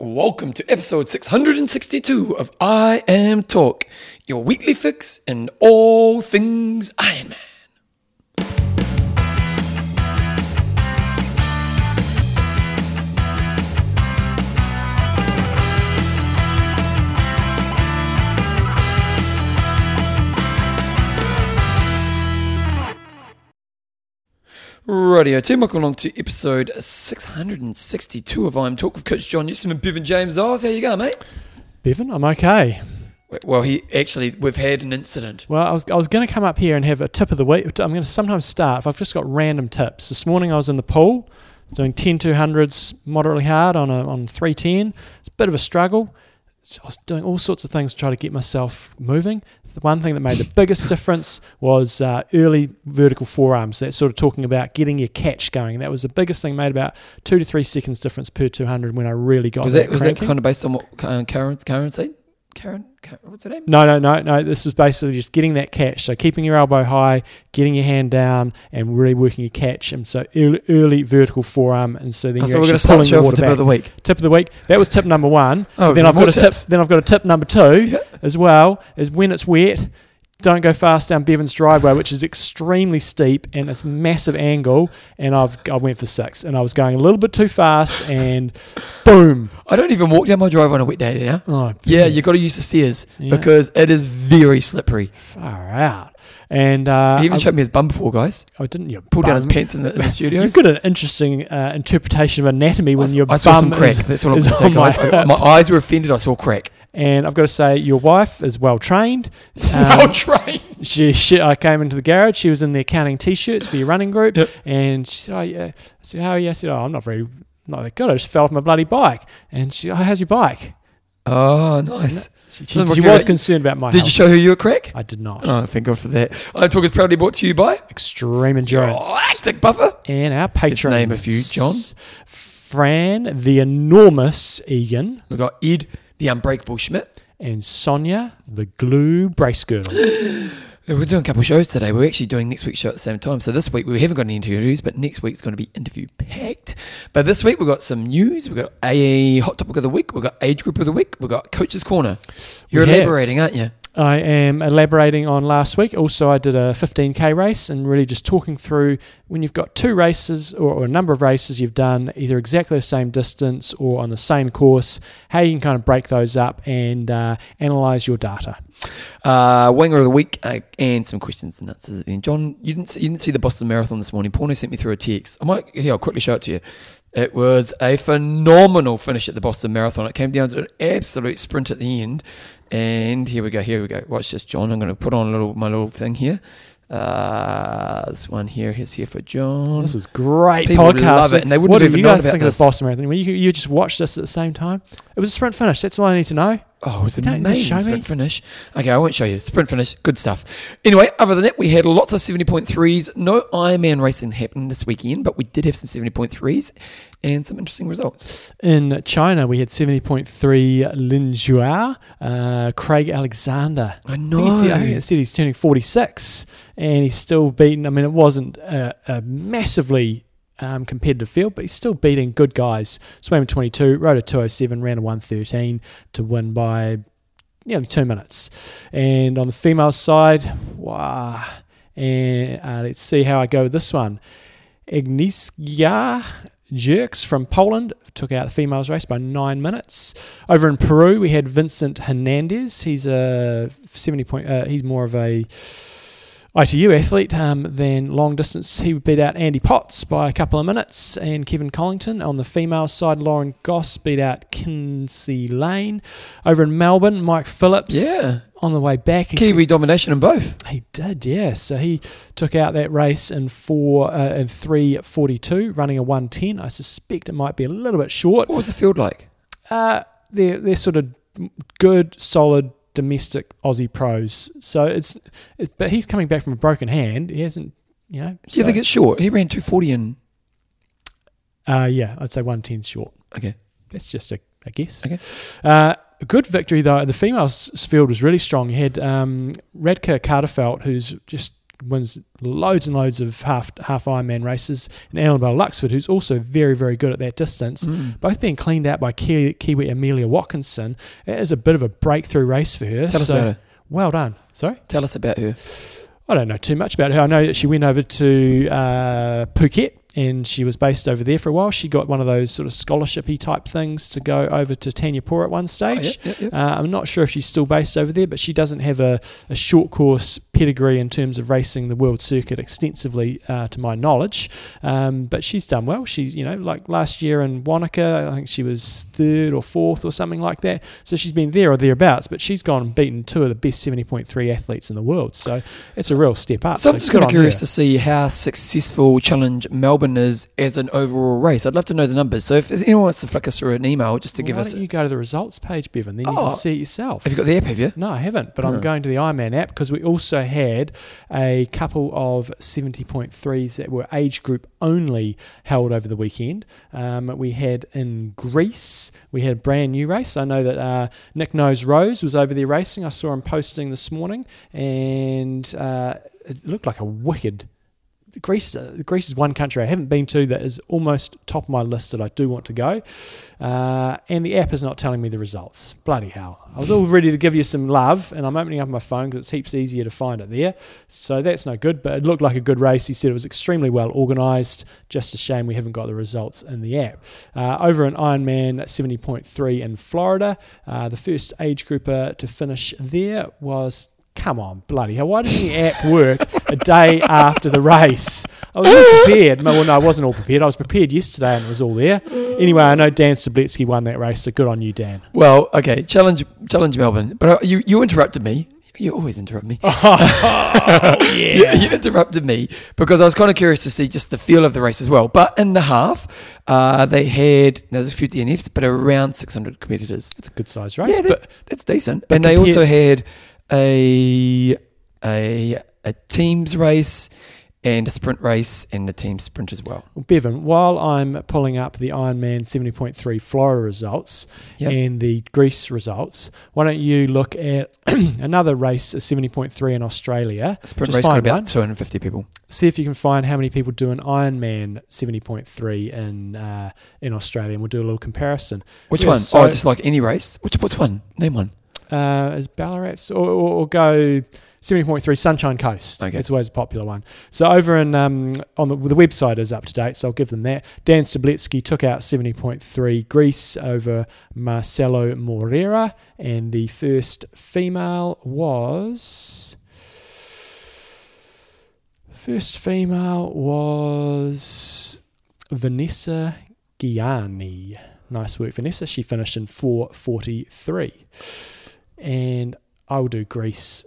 Welcome to episode 662 of IMTalk, your weekly fix in all things Iron Radio team, welcome along to episode 662 of IMTalk with Coach John Newsom and Bevan James Oz. How you going, mate? Bevan, I'm okay. Well, he actually, we've had an incident. Well, I was, I was going to come up here and have a tip of the week. I'm going to sometimes start if I've just got random tips. This morning I was in the pool doing 10 200s moderately hard on a, on 310. It's a bit of a struggle. So I was doing all sorts of things to try to get myself moving. The one thing that made the biggest difference was uh, early vertical forearms. That's sort of talking about getting your catch going. That was the biggest thing. Made about two to three seconds difference per 200 when I really got Was that. that was that kind of based on what um, Karen Karen said? Karen, Karen what's her name? No, no, no, no. This is basically just getting that catch. So keeping your elbow high, getting your hand down, and really working your catch. And so early, early vertical forearm, and so then Oh, you're so we're going actually to start the pulling the water tip back. of the week. Tip of the week. That was tip number one. Oh, then I've got got a more tip. tips. Then I've got a tip number two Yeah. as well. Is when it's wet. Don't go fast down Bevan's driveway, which is extremely steep and it's massive angle. And I've I went for six, and I was going a little bit too fast, and boom! I don't even walk down my drive on a wet day now. Oh, Yeah, you got to use the stairs Yeah. because it is very slippery. far out. And uh, he even I, showed me his bum before, guys. oh, didn't you Pulled down his pants in the, in the studio. You've got an interesting uh, interpretation of anatomy when I, your I saw some bum crack. is, That's what I'm saying. going to say, on my my eyes were offended. I saw crack. And I've got to say, your wife is well trained. well Um, trained. she, she, I came into the garage. She was in the accounting t-shirts for your running group, Yep. and she said, "Oh yeah." I said, "How are you?" I said, "Oh, I'm not very, not that good. I just fell off my bloody bike." And she, "Oh, how's your bike?" Oh, nice. She, Doesn't she was concerned about my Did you show her you were crack? I did not. Oh, thank God for that. I Talk is proudly brought to you by Extreme endurance. Galactic Buffer. And our patron. name a few, John. Fran, the enormous Egan, We've got Ed, the Unbreakable Schmidt. and Sonia, the glue brace girdle. We're doing a couple of shows today. We're actually doing next week's show at the same time. So this week we haven't got any interviews, but next week's going to be interview packed. But this week we've got some news. We've got a hot topic of the week. We've got age group of the week. We've got coach's corner. You're We have. aren't you? I am elaborating on last week. Also, I did a 15k race and really just talking through when you've got two races or, or a number of races you've done either exactly the same distance or on the same course, how you can kind of break those up and uh, analyze your data. Uh, winger of the week uh, and some questions and answers end. John, you didn't see, you didn't see the Boston Marathon this morning. Porno sent me through a text. I might here. I'll quickly show it to you. It was a phenomenal finish at the Boston Marathon. It came down to an absolute sprint at the end. And here we go. Here we go. Watch this, John. I'm going to put on a little my little thing here. Uh, this one here is here for John. This is great People podcast. love it, and they wouldn't what have even you known guys about think this. of the Boston Marathon? Well, you, you just watched this at the same time. It was a sprint finish. That's all I need to know. Oh, it was Don't- amazing sprint finish. Okay, I won't show you. Sprint finish, good stuff. Anyway, other than that, we had lots of 70.3s. No Ironman racing happened this weekend, but we did have some 70.3s and some interesting results. In China, we had 70.3 Liuzhou, uh, Craig Alexander. I I know. he said, I think it said he's turning 46 and he's still beating. I mean, it wasn't a, a massively um, competitive field, but he's still beating good guys. Swam in 22, rode a 207, ran a 113 to win by nearly two minutes. And on the female side, wow. And uh, let's see how I go with this one. Agnieszka Jerzyk from Poland took out the females race by nine minutes. Over in Peru, we had Vincent Hernandez. He's a 70 point. Uh, he's more of a ITU athlete um, than long distance. He beat out Andy Potts by a couple of minutes, and Kevin Collington on the female side. Lauren Goss beat out Kinsey Lane. Over in Melbourne, Mike Phillips. Yeah. On the way back, Kiwi domination in both. he did, yeah. So he took out that race in four uh, in three forty two, running a one ten. I suspect it might be a little bit short. What was the field like? Uh, they're they're sort of good, solid domestic Aussie pros. So it's, it's but he's coming back from a broken hand. He hasn't, you know. Do So, you think it's short? He ran 240 and. uh, yeah, I'd say one ten short. Okay. That's just a, a guess. Okay. Uh, a good victory though. The females field was really strong. You had um, Radka Kahlefeldt, who's just wins loads and loads of half half Ironman races, and Annabelle Luxford, who's also very very good at that distance. Mm. Both being cleaned out by Ki- Kiwi Amelia Watkinson. It is a bit of a breakthrough race for her. Tell us about her. Well done. Sorry. Tell us about her. I don't know too much about her. I know that she went over to uh, Phuket and she was based over there for a while. She got one of those sort of scholarshipy type things to go over to Thanyapura at one stage. yep, yep, yep. Uh, I'm not sure if she's still based over there, but she doesn't have a, a short course pedigree in terms of racing the world circuit extensively, uh, to my knowledge. Um, but she's done well. She's, you know, like last year in Wanaka, I think she was third or fourth or something like that. So she's been there or thereabouts, but she's gone and beaten two of the best 70.3 athletes in the world. So it's a real step up. So I'm just kind of curious her. to see how successful Challenge Melbourne is as an overall race. I'd love to know the numbers. So if anyone wants to flick us through an email just to Well, give why us, don't you go to the results page, Bevan? Then you Oh. can see it yourself. have you got the app? Have you? No, I haven't, but I'm going to the Ironman app because we also had a couple of 70.3s that were age group only held over the weekend. Um, we had in Greece, we had a brand new race. I know that uh, Nick Nose Rose was over there racing. I saw him posting this morning, and uh, it looked like a wicked. Greece, uh, Greece is one country I haven't been to that is almost top of my list that I do want to go. Uh, and the app is not telling me the results. Bloody hell. I was all ready to give you some love, and I'm opening up my phone because it's heaps easier to find it there. So that's no good, but it looked like a good race. He said it was extremely well organised. Just a shame we haven't got the results in the app. Uh, over in Ironman 70.3 in Florida, uh, the first age grouper to finish there was. Come on, bloody hell. Why doesn't the app work a day after the race? I was all prepared. No, Well, no, I wasn't all prepared. I was prepared yesterday and it was all there. Anyway, I know Dan Stubleski won that race, so good on you, Dan. Well, okay, Challenge Challenge Melbourne. But uh, you you interrupted me. You always interrupt me. Oh, you, you interrupted me because I was kind of curious to see just the feel of the race as well. But in the half, uh, they had there's a few DNFs, but around 600 competitors. It's a good size race, yeah, that- but that's decent. but and they also had a a a teams race and a sprint race and a team sprint as well. Bevan, while I'm pulling up the Ironman 70.3 Florida results Yep. and the Greece results, why don't you look at another race, a 70.3 in Australia? A sprint Just race got about one. 250 people. See if you can find how many people do an Ironman 70.3 in uh, in Australia, and we'll do a little comparison. Which Yeah, one? so- oh, just like any race. Which which one? Name one. Uh, is Ballarat or, or, or go 70.3 Sunshine Coast? Okay. It's always a popular one. So over in um, on the, the website is up to date, so I'll give them that. Dan Stubleski took out 70.3 Greece over Marcelo Morera, and the first female was. First female was Vanessa Gianni. Nice work, Vanessa. She finished in 443. And I will do Greece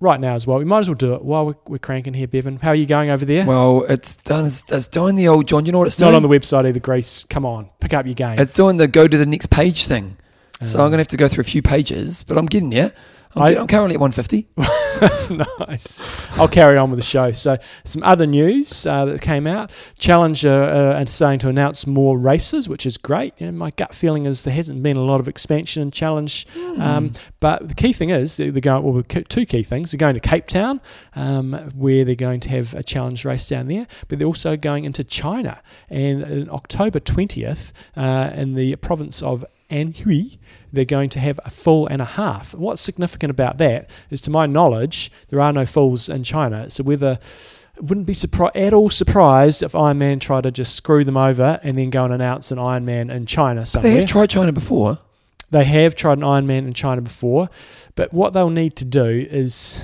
right now as well. We might as well do it while we're, we're cranking here, Bevan. How are you going over there? Well, it's done. It's, it's doing the old John. You know what it's, it's not on the website either, Greece. Come on, pick up your game. It's doing the go to the next page thing. So Um, I'm going to have to go through a few pages, but I'm getting there. I'm, I- I'm currently at 150. nice. I'll carry on with the show. So, some other news uh, that came out. Challenger uh, are starting to announce more races, which is great. You know, my gut feeling is there hasn't been a lot of expansion in Challenge. Hmm. Um, but the key thing is they're going. Well, two key things. They're going to Cape Town, um, where they're going to have a challenge race down there. But they're also going into China, and in October twentieth, uh, in the province of Anhui, they're going to have a full and a half. What's significant about that is, to my knowledge, there are no fulls in China. So whether wouldn't be surpri- at all surprised if Iron Man tried to just screw them over and then go and announce an Iron Man in China But somewhere. they have tried China before. They have tried an Iron Man in China before, but what they'll need to do is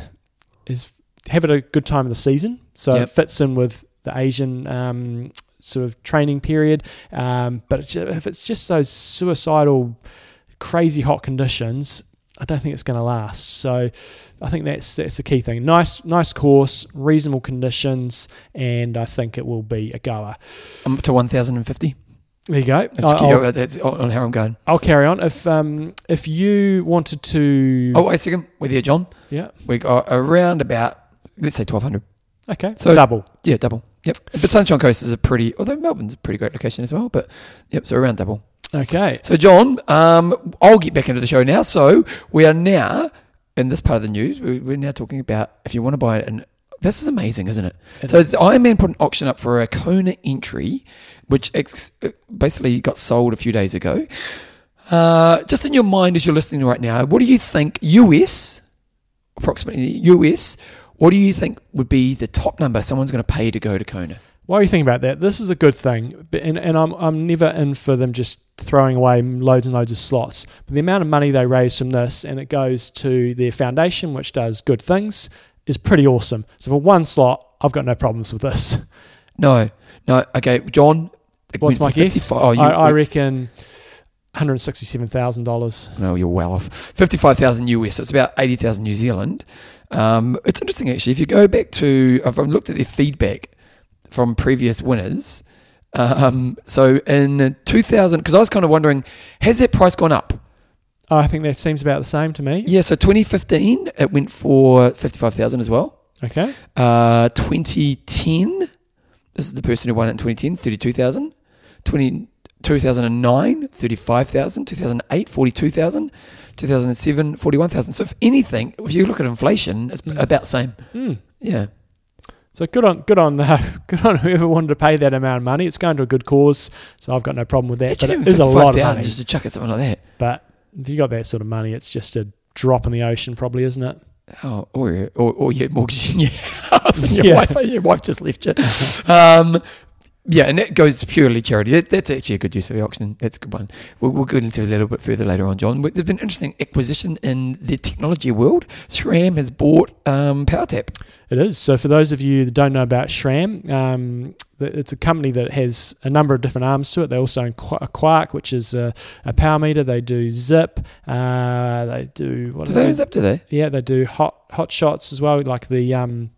is have it a good time of the season, so Yep. it fits in with the Asian um, sort of training period. Um, but if it's just those suicidal, crazy hot conditions, I don't think it's going to last. So I think that's that's the key thing. Nice nice course, reasonable conditions, and I think it will be a goer. I'm up to 1,050. There you go. I'll, that's on how I'm going. I'll carry on. If um if you wanted to, Oh, wait a second. With you, John. yeah, We got around about, let's say 1,200. okay, So- double. Yeah, double. Yep. But Sunshine Coast is a pretty, although Melbourne's a pretty great location as well. But yep, so around double. Okay, So, John, um, I'll get back into the show now. So, we are now in this part of the news. we- We're now talking about if you want to buy an This is amazing, isn't it? It so is. Ironman put an auction up for a Kona entry, which ex- uh, basically got sold a few days ago. Uh, just in your mind as you're listening right now, what do you think US, approximately US, what do you think would be the top number someone's going to pay to go to Kona? While you think about that, this is a good thing, and, and I'm, I'm never in for them just throwing away loads and loads of slots. But the amount of money they raise from this and it goes to their foundation, which does good things, is pretty awesome. So for one slot, I've got no problems with this. No, no. Okay, John. What's my guess? Oh, you, I, I reckon $167,000. No, you're well off. Fifty-five thousand US. So it's about eighty thousand New Zealand. Um, it's interesting actually. If you go back to, I've looked at their feedback from previous winners. Um, so in two thousand, because I was kind of wondering, has that price gone up? I think that seems about the same to me. Yeah. So twenty fifteen, it went for fifty-five thousand as well. Okay. Uh, 2010, this is the person who won it in 2010, 32,000. 20, 2009, 35,000. 2008, 42,000. 2007, 41,000. So if anything, if you look at inflation, it's Mm. about the same. Hmm. Yeah. So good on good on uh, good on whoever wanted to pay that amount of money. It's going to a good cause, so I've got no problem with that. Actually, but it is a lot of 55,000 money. just to chuck at something like that. But if you got that sort of money, it's just a drop in the ocean, probably, isn't it? Oh, or, or, or your mortgage in your house and your, Yeah. wife, your wife just left you. Um, yeah, and that goes purely charity. That, that's actually a good use of the auction. That's a good one. We'll, we'll go into a little bit further later on, John. But There's been interesting acquisition in the technology world. SRAM has bought um, PowerTap. It is. So for those of you that don't know about Shram, um, it's a company that has a number of different arms to it. They also own a Quarq, which is a, a power meter. They do Zipp. Uh, they do what Do do they use up to they? Yeah, they do hot hot shots as well, like the um,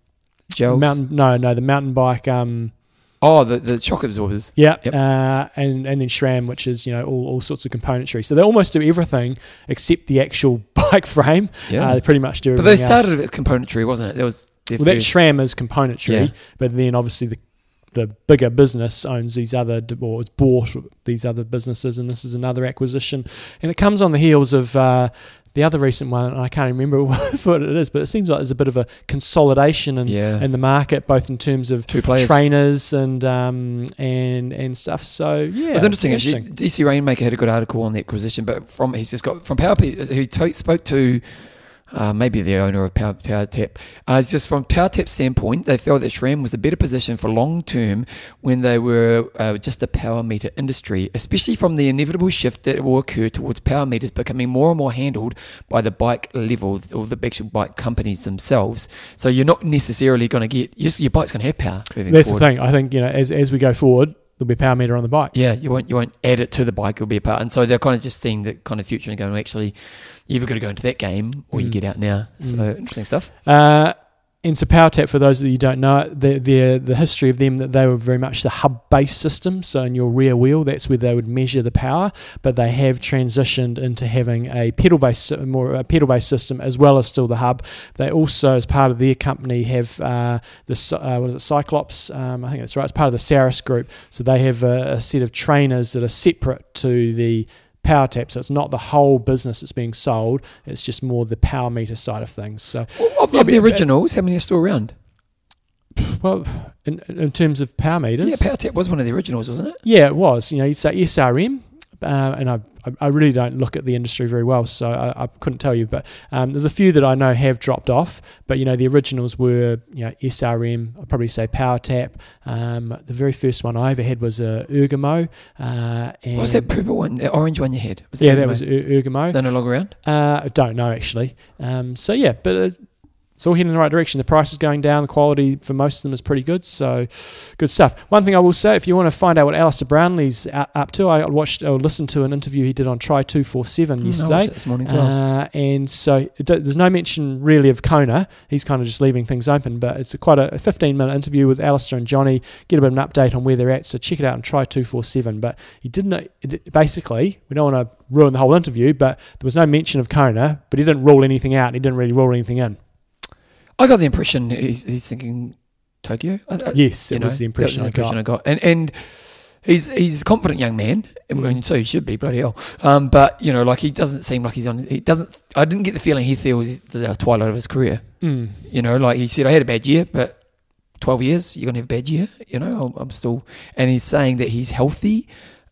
Gels? mountain. No, no, the mountain bike. Um, Oh, the, the shock absorbers. Yeah, Yep. uh, and and then SRAM, which is you know all, all sorts of componentry. So they almost do everything except the actual bike frame. Yeah. Uh, they pretty much do. but they everything else. started with componentry, wasn't it? There was Well, that SRAM is componentry, Yeah. but then obviously the the bigger business owns these other or has bought these other businesses, and this is another acquisition, and it comes on the heels of. Uh, the other recent one, and I can't remember what it is, but it seems like there's a bit of a consolidation in, Yeah. in the market, both in terms of Two players. trainers and um, and and stuff. So yeah, It was interesting, actually. DC Rainmaker had a good article on the acquisition, but from he's just got from Power he spoke to uh, maybe the owner of Power, Power Tap. Uh, it's just from Power Tap's standpoint, they felt that SRAM was a better position for long term when they were uh, just a power meter industry, especially from the inevitable shift that will occur towards power meters becoming more and more handled by the bike level or the actual bike companies themselves. So you're not necessarily going to get your, your bike's going to have power. That's forward. the thing. I think you know, as as we go forward, there'll be a power meter on the bike. Yeah, you won't you won't add it to the bike; it'll be a part. And so they're kind of just seeing the kind of future and going, actually, you either got to go into that game or you Mm. get out now. So Mm. interesting stuff. Uh, and so PowerTap, for those of you who don't know the, the, the history of them, that they were very much the hub-based system. So in your rear wheel, that's where they would measure the power. But they have transitioned into having a pedal-based, more a pedal-based system as well as still the hub. They also, as part of their company, have uh, the uh, what is it, CycleOps? Um, I think that's right. It's part of the Saris group. So they have a, a set of trainers that are separate to the power tap so it's not the whole business that's being sold it's just more the power meter side of things so Well, of, Yeah, of the originals, how many are still around? Well, in, in terms of power meters, Yeah, PowerTap was one of the originals, wasn't it? yeah, it was. You know, you'd say SRM, uh, and I, I- really don't look at the industry very well, so I, I couldn't tell you. But um, there's a few that I know have dropped off. But you know, the originals were you know SRM. I'd probably say PowerTap. Um, the very first one I ever had was a. Uh, and What was that purple one, the orange one you had? Was yeah, that was Er- Ergomo. They're no longer around. Uh, I don't know actually. Um, so yeah, but it's, all heading in the right direction. The price is going down. The quality for most of them is pretty good. So good stuff. One thing I will say, if you want to find out what Alistair Brownlee's up to, I watched or listened to an interview he did on Try Two Four Seven Mm, I watched yesterday. it this morning as well. Uh, and so there's no mention really of Kona. He's kind of just leaving things open, but it's a quite a 15 minute interview with Alistair and Johnny. Get a bit of an update on where they're at. So check it out and Tri247. But he didn't, basically, we don't want to ruin the whole interview, but there was no mention of Kona, but he didn't rule anything out. and He didn't really rule anything in. I got the impression he's, he's thinking Tokyo. I, Yes, it know, was the that impression, the I got. impression I got. And and He's he's a confident young man, and Mm. so he should be bloody hell. Um, but you know, like he doesn't seem like he's on. He doesn't. I didn't get the feeling he feels the twilight of his career. Mm. You know, like he said, I had a bad year, but twelve years, you're gonna have a bad year. You know, I'm, I'm still, and he's saying that he's healthy.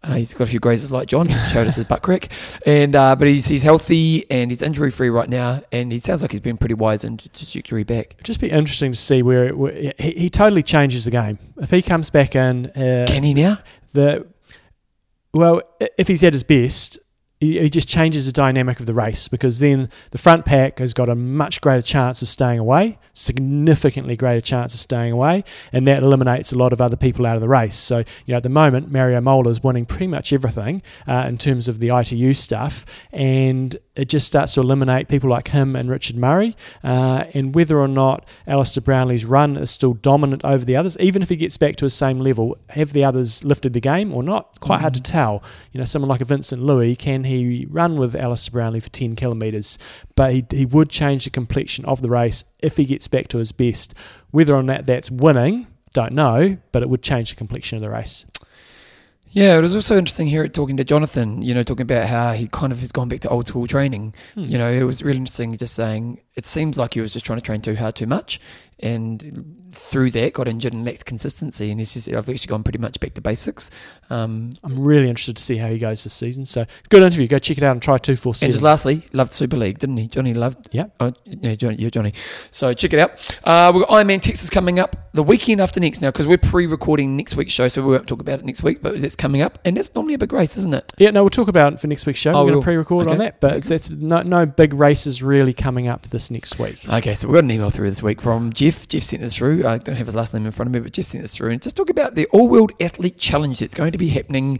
Uh, he's got a few grazes like John. Showed us his butt crack, and uh, but he's he's healthy and he's injury free right now, and he sounds like he's been pretty wise in trajectory back. It'd just be interesting to see where, where he, he totally changes the game if he comes back in. Uh, Can he now? the well, if he's at his best, he just changes the dynamic of the race because then the front pack has got a much greater chance of staying away, significantly greater chance of staying away, and that eliminates a lot of other people out of the race. So, you know, at the moment, Mario Mola is winning pretty much everything uh, in terms of the ITU stuff, and it just starts to eliminate people like him and Richard Murray. Uh, and whether or not Alistair Brownlee's run is still dominant over the others, even if he gets back to his same level, have the others lifted the game or not? Quite hard to tell. You know, someone like a Vincent Luis, can he run with Alistair Brownlee for 10 kilometres? But he, he would change the complexion of the race if he gets back to his best. Whether or not that's winning, don't know, but it would change the complexion of the race. Yeah, it was also interesting here talking to Jonathan, you know, talking about how he kind of has gone back to old school training. Hmm. You know, it was really interesting just saying it seems like he was just trying to train too hard too much and through that got injured and lacked consistency. And he says, I've actually gone pretty much back to basics. Um, I'm really interested to see how he goes this season. So, good interview. Go check it out and try and just 247. lastly, loved Super League, didn't he? Johnny loved. Yeah. Oh, yeah, Johnny, you're Johnny. So check it out. Uh, we've got Ironman Texas coming up the weekend after next now because we're pre-recording next week's show, so we won't talk about it next week. But it's coming up, and that's normally a big race, isn't it? Yeah, no, we'll talk about it for next week's show. Oh, We're going to pre-record on that, but Okay. it's, that's no, no big races really coming up this next week. Okay, so we got an email through this week from Jeff. Jeff sent this through. I don't have his last name in front of me, but Jeff sent this through and just talk about the All World Athlete Challenge that's going to be happening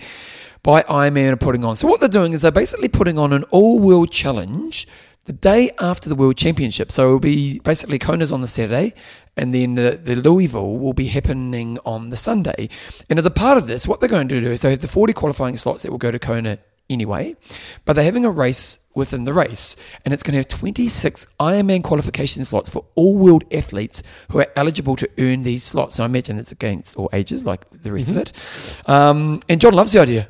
by Ironman are putting on. So what they're doing is they're basically putting on an All World Challenge the day after the World Championship. So it'll be basically Kona's on the Saturday, and then the, the Louisville will be happening on the Sunday. And as a part of this, what they're going to do is they have the 40 qualifying slots that will go to Kona anyway, but they're having a race within the race, and it's going to have 26 Ironman qualification slots for all world athletes who are eligible to earn these slots. So I imagine it's against all ages, like the rest of it. Um, and John loves the idea.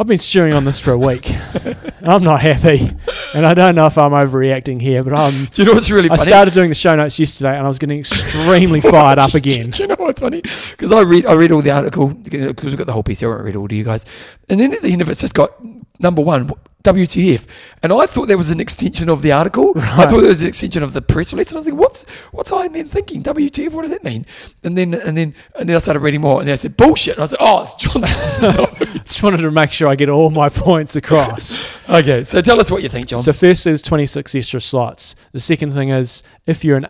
I've been stewing on this for a week. I'm not happy, and I don't know if I'm overreacting here, but I'm. Do you know what's really I started doing the show notes yesterday, and I was getting extremely fired up again. Do you know what's funny? Because I read, I read all the article because we've got the whole piece. here, I won't read all to you guys. And then at the end of it, it's just got number one, WTF, and I thought there was an extension of the article. I thought there was an extension of the press release, and I was like, "What's what's Iron Man thinking? WTF? What does that mean?" And then and then and then I started reading more, and then I said bullshit. And I said, "Oh, it's Johnson." Just wanted to make sure I get all my points across. okay, so tell us what you think, John. So first, there's 26 extra slots. The second thing is if you're an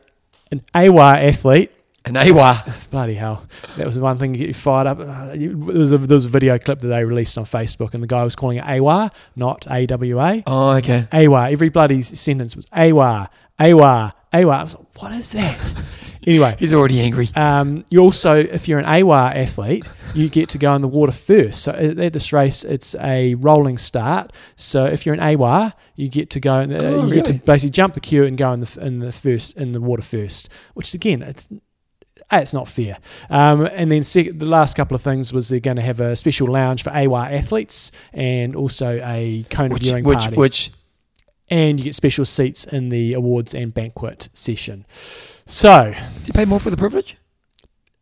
an AWA athlete, and AWA. bloody hell, that was the one thing to get you fired up. Uh, you- there, was a, there was a video clip that they released on Facebook, and the guy was calling it AWA, not AWA. Oh, okay. AWA. Every bloody sentence was AWA, AWA, AWA. I was like, what is that? anyway, He's already angry. um, you also, if you're an AWA athlete, you get to go in the water first. So at at this race, it's a rolling start. So if you're an AWA, you get to go. Uh, Oh, you get to basically jump the queue and go in the in the first in the water first. Which again, it's it's not fair. Um, and then sec- the last couple of things was they're going to have a special lounge for AWA athletes and also a Kona Which, viewing which, party. which, and you get special seats in the awards and banquet session. So, do you pay more for the privilege?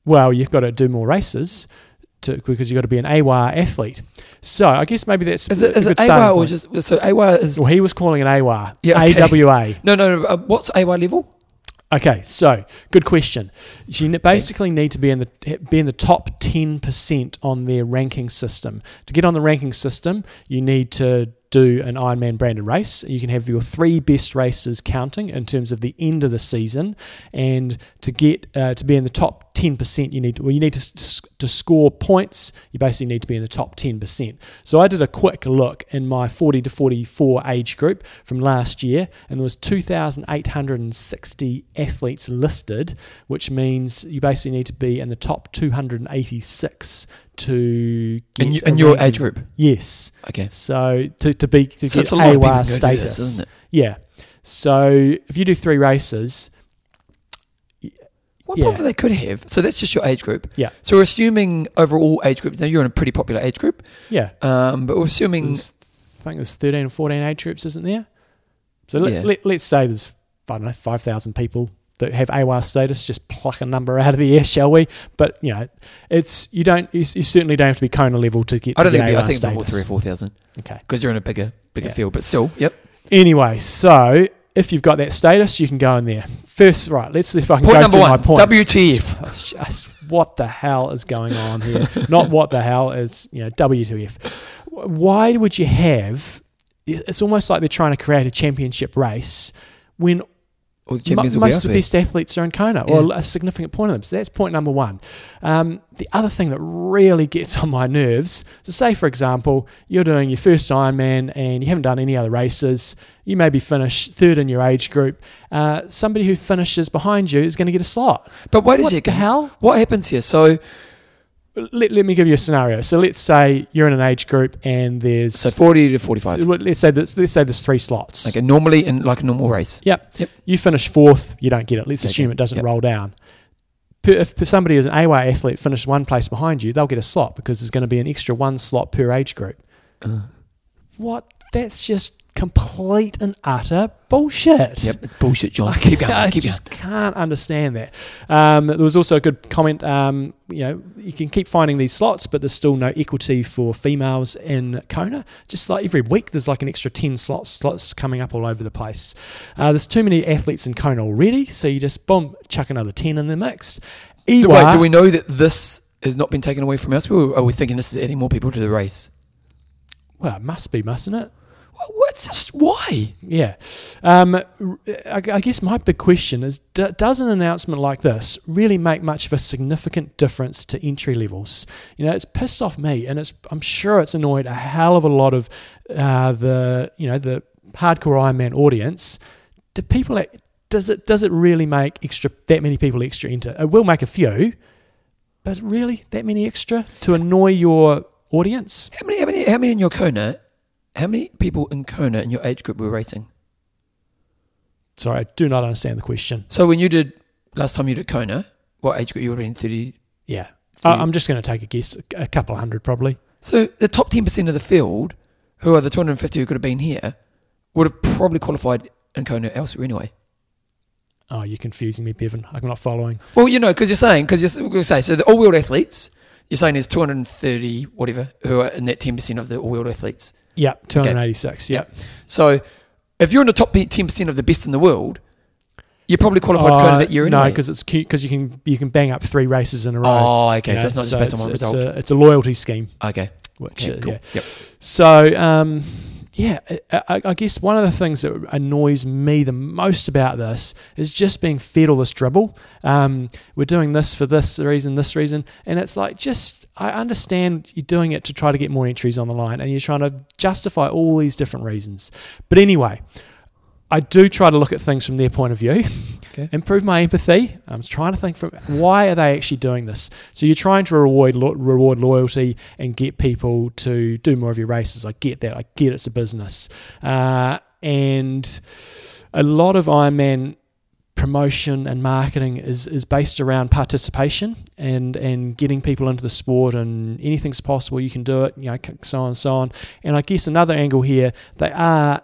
well, you've got to do more races to, because you've got to be an AWA athlete. So, I guess maybe that's Is it, a is it good AWA or point. just so AWA is Well, he was calling it AWA. Yeah, okay. AWA. no no no? Uh, what's AWA level? Okay, so good question. You basically need to be in the be in the top ten percent on their ranking system. To get on the ranking system, you need to do an Ironman branded race. You can have your three best races counting in terms of the end of the season, and to get uh, to be in the top ten percent, you need to, well, you need to, to score points. You basically need to be in the top ten percent. So I did a quick look in my forty to forty four age group from last year, and there was two thousand eight hundred and sixty athletes listed, which means you basically need to be in the top two hundred and eighty six to get In, in your age group. Yes. Okay. So to, to be to So get it's a lot of people AWA can go do status, this, isn't it? yeah. So if you do three races, One Yeah. problem they could have. So that's just your age group. Yeah. So we're assuming overall age group. Now you're in a pretty popular age group, Yeah. um, but we're assuming So I think there's 13 or 14 age groups, isn't there? So let, Yeah. let, let's say there's, I don't know, 5,000 people that have AWA status. Just pluck a number out of the air, shall we? But, you know, it's, you don't, you, you certainly don't have to be Kona level to get I don't the think be, I think more status. three or four thousand Okay. because you're in a bigger bigger Yeah. field. But still, yep. Anyway, so if you've got that status, you can go in there. First, right, let's see if I can Point go number through my one: points. WTF. It's just what the hell is going on here? Not what the hell is you know W2F. Why would you have? It's almost like they're trying to create a championship race when The champions be most of the best athletes are in Kona, or Yeah. a significant point of them. So that's point number one. Um, the other thing that really gets on my nerves, so say for example, you're doing your first Ironman and you haven't done any other races. You maybe finish third in your age group. Uh, somebody who finishes behind you is going to get a slot. But wait a what the hell? What happens here? So, let, let me give you a scenario. So let's say you're in an age group and there's so forty to forty-five. let's say there's, let's say there's three slots. Okay, normally in like a normal race. Yep. Yep. You finish fourth, you don't get it. Let's Okay. assume it doesn't Yep. roll down. Per- If somebody is an AWA athlete finishes one place behind you, they'll get a slot because there's going to be an extra one slot per age group. Uh, What? That's just complete and utter bullshit. yep, it's bullshit, John. I, keep going. I keep just can't understand that. Um, there was also a good comment. Um, you know, you can keep finding these slots, but there's still no equity for females in Kona. Just like every week, there's like an extra ten slots slots coming up all over the place. Uh, there's too many athletes in Kona already, so you just boom, chuck another ten in the mix. going. Do, wait, do we know that this has not been taken away from us? Or are we thinking this is adding more people to the race? Well, it must be, mustn't it? What, what's just why? Yeah. Um, I guess my big question is d- Does an announcement like this really make much of a significant difference to entry levels? You know, it's pissed off me, and it's I'm sure it's annoyed a hell of a lot of uh, the, you know, the hardcore Ironman audience. Do people, does it, does it really make extra, that many people extra enter? It will make a few, but really that many extra to annoy your audience? How many? How many? How many in your Kona? How many people in Kona in your age group were racing? Sorry, I do not understand the question. So when you did last time you did Kona, what age group you were in? Thirty. Yeah. So I- you- I'm just going to take a guess, a couple of hundred probably. So the top ten percent of the field, who are the two hundred and fifty who could have been here, would have probably qualified in Kona elsewhere anyway. Oh, you're confusing me, Bevan. I'm not following. Well, you know, because you're saying, because you're going to say, so the all world athletes, you're saying there's 230, whatever, who are in that 10% of the all world athletes. Yep, 286. Yep. So if you're in the top 10% of the best in the world, you're probably qualified to go to Uh, that year no, because it's because you can you can bang up three races in a row. Oh, okay. you so it's not just based on one it's, result. A, it's a loyalty scheme, okay. which okay uh, cool. yeah. Yep. So, um, yeah, I, I- guess one of the things that annoys me the most about this is just being fed all this dribble. Um, we're doing this for this reason, this reason, and it's like just I understand you're doing it to try to get more entries on the line, and you're trying to justify all these different reasons. But anyway, I do try to look at things from their point of view, Okay. improve my empathy. I'm trying to think from why are they actually doing this? So you're trying to reward lo- reward loyalty and get people to do more of your races. I get that. I get it's a business, uh, and a lot of Ironman promotion and marketing is, is based around participation and and getting people into the sport and anything's possible you can do it you know so on and so on and I guess another angle here they are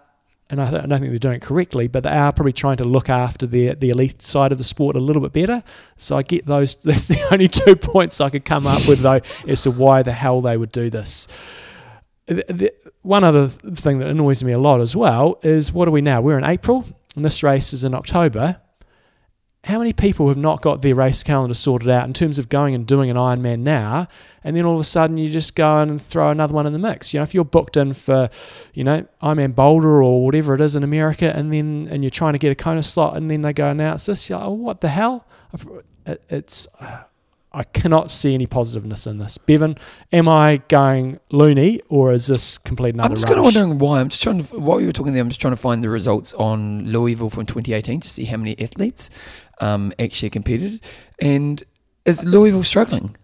and I, don't think they're doing it correctly, but they are probably trying to look after the the elite side of the sport a little bit better. So I get those. That's the only two points I could come up with though as to why the hell they would do this. The, the, one other thing that annoys me a lot as well is what are we now? We're in April, and this race is in October. How many people have not got their race calendar sorted out in terms of going and doing an Ironman now, and then all of a sudden you just go and throw another one in the mix? You know, if you're booked in for, you know, Ironman Boulder or whatever it is in America, and then and you're trying to get a Kona slot, and then they go announce this, you're like, oh, what the hell? It's I cannot see any positiveness in this. Bevan, am I going loony, or is this complete another I'm just rubbish? kind of wondering why. I'm just trying to, while you were talking there, I'm just trying to find the results on Louisville from 2018 to see how many athletes um, actually competed. And is Louisville struggling?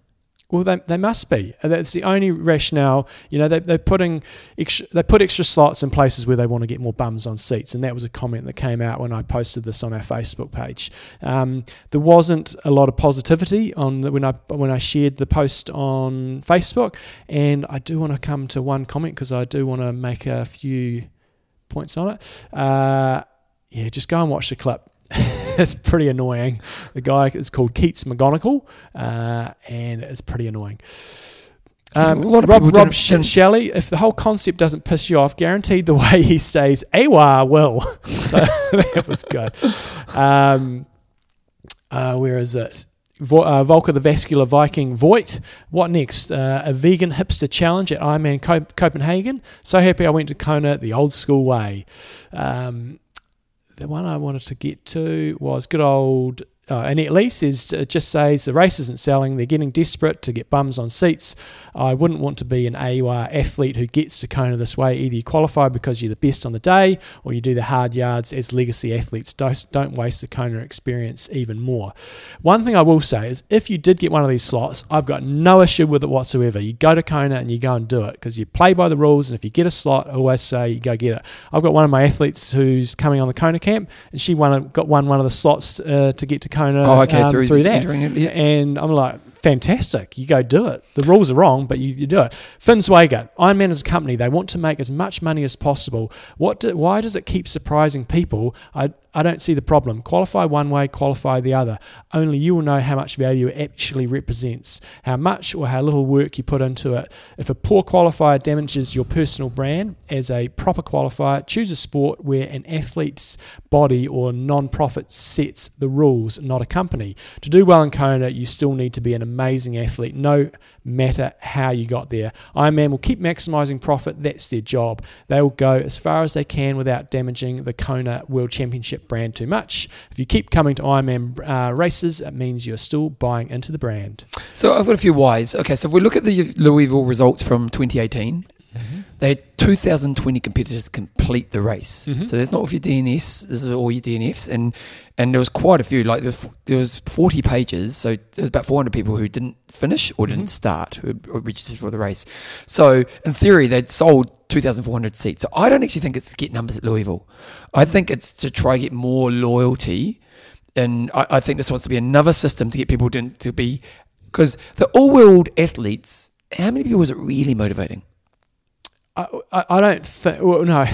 Well, they, they must be. Uh, That's the only rationale. You know, they, they're putting extra, they put extra slots in places where they want to get more bums on seats, and that was a comment that came out when I posted this on our Facebook page. Um, there wasn't a lot of positivity on the, when I when I shared the post on Facebook, and I do want to come to one comment because I do want to make a few points on it. Uh, yeah, just go and watch the clip. it's pretty annoying. The guy is called Keats McGonigal, uh, and it's pretty annoying. Um, a lot of Rob, Rob didn't- didn't- Shelley, if the whole concept doesn't piss you off, guaranteed the way he says "Awa" will. So that was good. Um, uh, where is it? Vo- uh, Volker the Vascular Viking Voigt. What next? Uh, a vegan hipster challenge at Ironman Cop- Copenhagen. So happy I went to Kona the old school way. Um, the one I wanted to get to was good old. Uh, Annette Lee says, it just says the race isn't selling. They're getting desperate to get bums on seats. I wouldn't want to be an AUR athlete who gets to Kona this way. Either you qualify because you're the best on the day, or you do the hard yards as legacy athletes. Don't, don't waste the Kona experience even more. One thing I will say is if you did get one of these slots, I've got no issue with it whatsoever. You go to Kona and you go and do it because you play by the rules. And if you get a slot, I always say you go get it. I've got one of my athletes who's coming on the Kona camp, and she won got won one of the slots uh, to get to Kona Oh, okay, um, through, through that. it, yeah. And I'm like, fantastic. You go do it. The rules are wrong, but you, you do it. Finn Swager, Ironman is a company. They want to make as much money as possible. What? Do, why does it keep surprising people? I, I don't see the problem. Qualify one way, qualify the other. Only you will know how much value it actually represents, how much or how little work you put into it. If a poor qualifier damages your personal brand, as a proper qualifier, choose a sport where an athlete's body or non-profit sets the rules, not a company. To do well in Kona, you still need to be an amazing athlete, no matter how you got there. Ironman will keep maximizing profit. That's their job. They will go as far as they can without damaging the Kona World Championship brand too much. If you keep coming to Ironman uh, races, it means you're still buying into the brand. So I've got a few whys. Okay, so if we look at the Louisville results from 2018, they had 2,020 competitors complete the race. Mhm. So there's not all your DNS, this is all your DNFs, and and there was quite a few. Like there was, there was 40 pages, so there was about 400 people who didn't finish or didn't Mhm. start who registered for the race. So in theory, they'd sold 2,400 seats. So I don't actually think it's to get numbers at Louisville. I think it's to try to get more loyalty, and I, I think this wants to be another system to get people to, to be because the all-world athletes. How many people was it really motivating? I, I, I don't think. Well, no.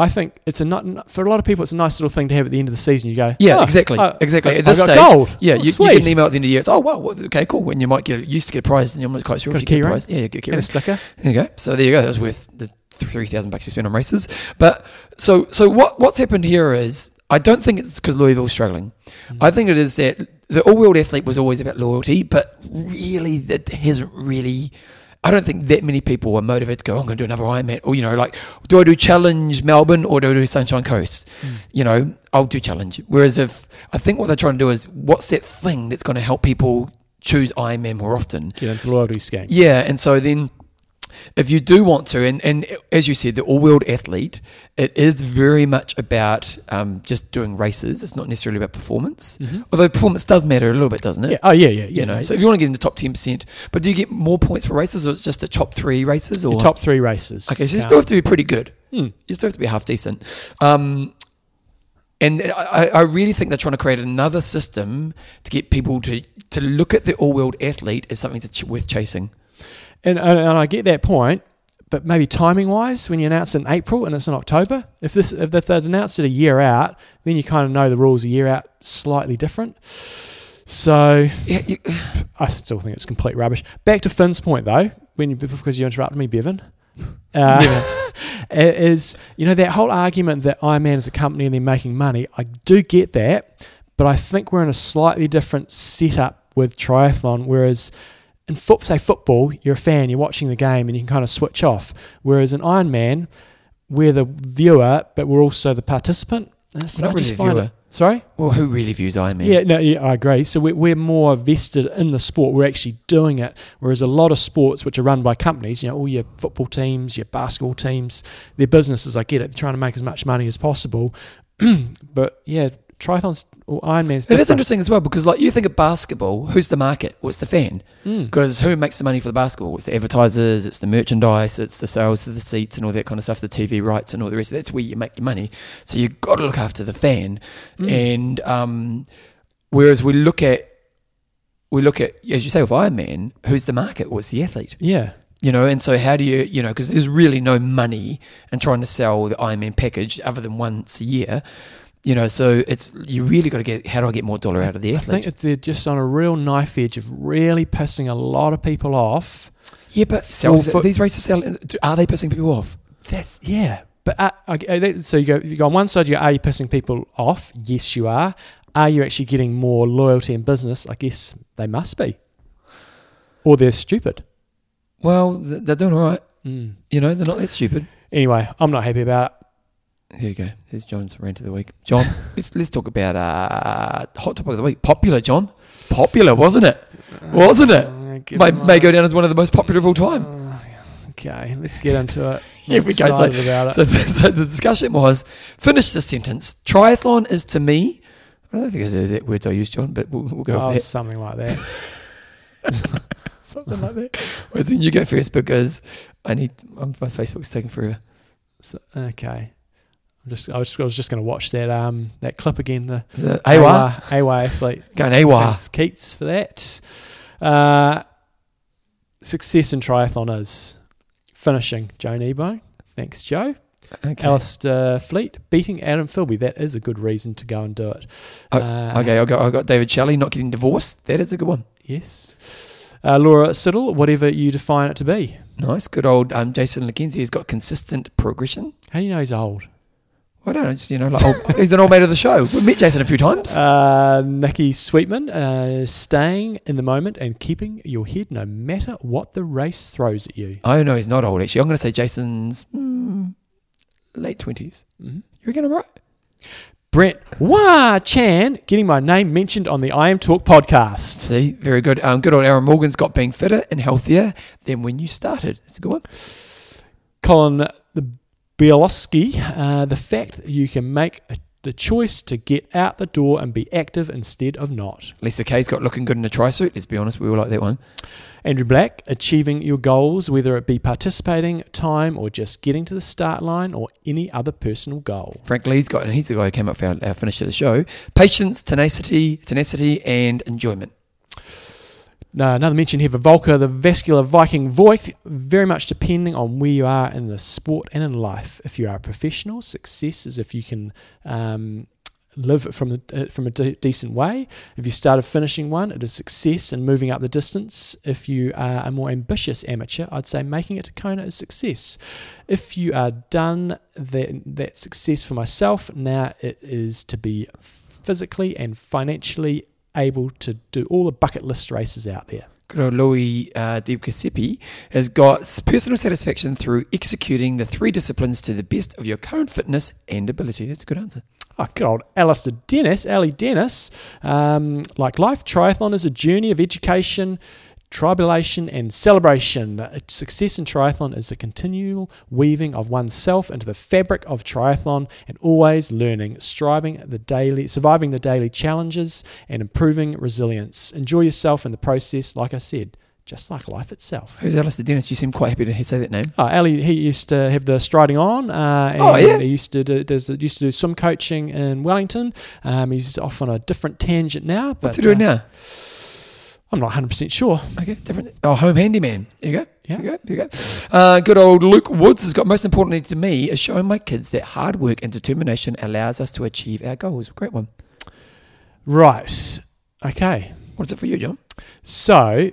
I think it's a not for a lot of people. It's a nice little thing to have at the end of the season. You go, Yeah, "Oh, exactly, I- exactly. At this I got stage, gold. yeah, Oh, you, you get an email at the end of the year. It's oh wow, well, okay, cool. And you might get used to get a prize, and you're not quite sure if you get a prize. Yeah, you get a key and a sticker. There you go. So there you go. That was worth the three thousand bucks you spent on races. But so so what what's happened here is I don't think it's because Louisville's struggling. Mm. I think it is that the all world athlete was always about loyalty, but really that hasn't really. I don't think that many people are motivated to go. "Oh, I'm going to do another Ironman, or you know, like, do I do Challenge Melbourne or do I do Sunshine Coast? Mm. You know, I'll do Challenge. Whereas if I think what they're trying to do is, what's that thing that's going to help people choose Ironman more often? The loyalty scheme. Yeah, and so then if you do want to, and, and as you said, the all world athlete, it is very much about um, just doing races. It's not necessarily about performance. Mhm. Although performance does matter a little bit, doesn't it? Yeah. Oh yeah, yeah, yeah. You know, mate. so if you want to get in the top ten percent, but do you get more points for races, or it's just the top three races, or Your top three races. Okay, so you still have to be pretty good. Hmm. You still have to be half decent. Um, and I, I really think they're trying to create another system to get people to to look at the all world athlete as something that's worth chasing. And, and and I get that point, but maybe timing wise, when you announce it in April and it's in October, if this if they'd announced it a year out, then you kind of know the rules a year out slightly different. So Yeah, you, I still think it's complete rubbish. Back to Finn's point though, when you, because you interrupted me, Bevan. Uh, is you know that whole argument that Ironman is a company and they're making money. I do get that, but I think we're in a slightly different setup with triathlon. Whereas in foot, say football, you're a fan, you're watching the game, and you can kind of switch off. Whereas in Ironman, we're the viewer, but we're also the participant. So Not really just the find viewer. it- Sorry. well, who really views Ironman? Yeah, no, yeah, I agree. So we're, we're more vested in the sport. We're actually doing it. Whereas a lot of sports, which are run by companies, you know, all your football teams, your basketball teams, their businesses, I get it, they're trying to make as much money as possible. but yeah, triathlons or Ironman's It is interesting as well because, like, you think of basketball, who's the market? Well, it's the fan. Mm. Because who makes the money for the basketball? It's the advertisers, it's the merchandise, it's the sales of the seats and all that kind of stuff, the TV rights and all the rest. That's where you make your money. So you've got to look after the fan. Mm. And um, whereas we look at, we look at, as you say, with Ironman, who's the market? Well, it's the athlete. Yeah. You know, and so how do you, you know, because there's really no money in trying to sell the Ironman package other than once a year. You know, so it's you really got to get how do I get more dollar out of the I think they're just on a real knife edge of really pissing a lot of people off. yeah, but sell, for- these races sell. Are they pissing people off? That's yeah. But uh, okay, that- so you go you go on one side. You go, are you pissing people off? Yes, you are. Are you actually getting more loyalty in business? I guess they must be, or they're stupid. Well, they're doing all right. Mm. You know, they're not that stupid. Anyway, I'm not happy about it. Here you go. Here's John's rant of the week. John, let's let's talk about uh, hot topic of the week. Popular, John. Popular, wasn't it? Wasn't it? Uh, May, may go down as one of the most popular of all time. Uh, okay, let's get into it. Here we go. So- about it. So, so the discussion was finish the sentence. Triathlon is to me. I don't think those are the words I used, John, but we'll, we'll go oh, with that. something like that. Something like that. Well, then you go first because I need um, my Facebook's taking forever. So, okay. I'm just I was, I was just going to watch that um that clip again. The The AWA AWA athlete. going AWA. Thanks, Keats, for that. Uh, success in triathlon is finishing Joe Nebo. Thanks, Joe. Okay. Alistair Fleet beating Adam Philby. That is a good reason to go and do it. Oh, Uh, Okay, I got I got David Shelley not getting divorced. That is a good one. Yes. Uh, Laura Siddle, whatever you define it to be. Nice, good old um, Jason McKenzie has got consistent progression. How do you know he's old? I don't know, just, you know, like old, he's an old mate of the show. We met Jason a few times. Uh, Nikki Sweetman, uh, staying in the moment and keeping your head no matter what the race throws at you. Oh, no, he's not old actually. I'm going to say Jason's mm, late twenties. Mhm. You reckon I'm right? Brent Wah Chan getting my name mentioned on the IMTalk podcast. See, very good. Um, good old Aaron Morgan's got being fitter and healthier than when you started. It's a good one. Colin Bielowski, uh, the fact that you can make a, the choice to get out the door and be active instead of not. Lisa Kay's got looking good in a tri suit. Let's be honest, we all like that one. Andrew Black, achieving your goals, whether it be participating, time, or just getting to the start line or any other personal goal. Frank Lee's got, and he's the guy who came up for our, our finish of the show. Patience, tenacity, tenacity, and enjoyment. Now, another mention here for Volker, the vascular Viking Voigt, very much depending on where you are in the sport and in life. If you are a professional, success is if you can um, live from the, uh, from a de- decent way. If you start a finishing one, it is success and moving up the distance. If you are a more ambitious amateur, I'd say making it to Kona is success. If you are done that, that success for myself, now it is to be physically and financially able to do all the bucket list races out there. Good old Louis uh, Di Giuseppe has got personal satisfaction through executing the three disciplines to the best of your current fitness and ability. That's a good answer. Oh, good old Alistair Dennis, Ali Dennis. Um, like life, triathlon is a journey of education, tribulation, and celebration. Success in triathlon is a continual weaving of oneself into the fabric of triathlon and always learning, striving the daily, surviving the daily challenges, and improving resilience. Enjoy yourself in the process, like I said, just like life itself. Who's Alistair Dennis? You seem quite happy to say that name. Oh, Ali, he used to have the striding on. Uh, and Oh, yeah? He used to do, does, used to do swim coaching in Wellington. Um, he's off on a different tangent now. But What's he doing uh, now? I'm not 100 percent sure. Okay, different. Oh, home handyman. There you go. Yeah. There you go. There you go. Uh, good old Luke Woods has got most importantly to me is showing my kids that hard work and determination allows us to achieve our goals. Great one. Right. Okay. What's it for you, John? So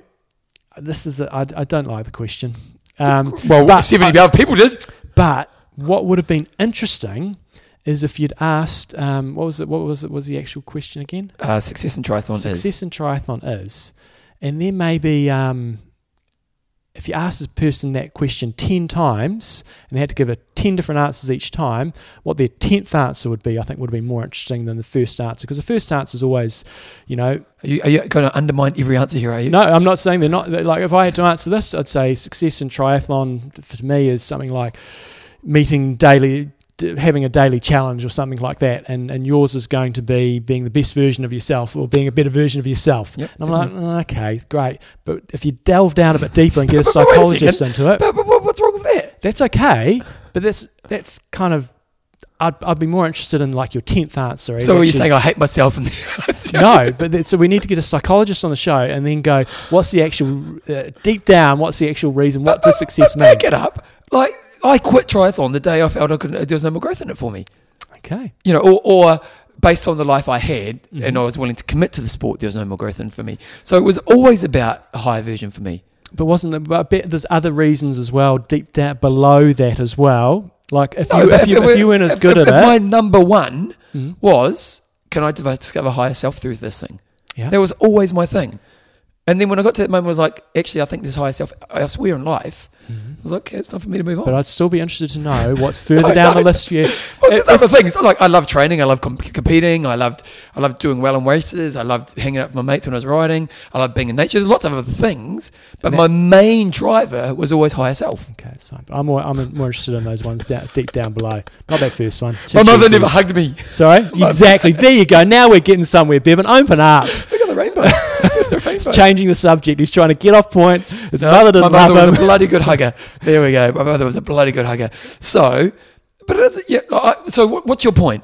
this is a, I, I don't like the question. Um, Well, but- 70 other people did. but what would have been interesting is if you'd asked um, what was it? What was it? Was the actual question again? Uh, success in triathlon success is. in triathlon is, and then maybe um, if you ask this person that question ten times and they had to give a ten different answers each time, what their tenth answer would be, I think would have been more interesting than the first answer because the first answer is always, you know, Are you, are you going to undermine every answer here, are you? no, I'm not saying they're not. Like if I had to answer this, I'd say success in triathlon for me is something like meeting daily having a daily challenge or something like that, and, and yours is going to be being the best version of yourself or being a better version of yourself. Yep, and I'm like, "Oh, okay, great. But if you delve down a bit deeper and get a But- but a psychologist into it, But, but, but what's wrong with that? that's okay. But that's that's kind of I'd, I'd be more interested in like your tenth answer. So are you saying I hate myself? And no, but that, so we need to get a psychologist on the show and then go, what's the actual uh, deep down? What's the actual reason? What does success but mean? Back it up. Like I quit triathlon the day I felt I couldn't, there was no more growth in it for me. Okay, You know, or, or based on the life I had, Mm-hmm. and I was willing to commit to the sport, there was no more growth in it for me. So it was always about a higher version for me. but wasn't there? But I bet there's other reasons as well, deep down below that as well. Like if No, you but if, you if you weren't as if- good if- at if it, My number one Mhm. was can I discover higher self through this thing? yeah, That was always my thing. And then when I got to that moment, I was like, actually, I think there's higher self elsewhere in life. I was like, okay, it's time for me to move on. Mm-hmm. but I'd still be interested to know what's further No, down no. the list for you. Well, there's other things. Like I love training. I love com- competing. I loved I loved doing well in races. I loved hanging out with my mates when I was riding. I loved being in nature. There's lots of other things, but And my main driver was always higher self. Okay, it's fine. But I'm more, I'm more interested in those ones down, deep down below. Not that first one. Too my mother cheesy. never hugged me. Sorry, exactly. There you go. Now we're getting somewhere. Bevan, open up. Look at the rainbow. rainbow. changing the subject. He's trying to get off point. His No, mother my didn't mother love was a bloody good hugger. There we go. My mother was a bloody good hugger. So, but it is, yeah. I, so, what, what's your point?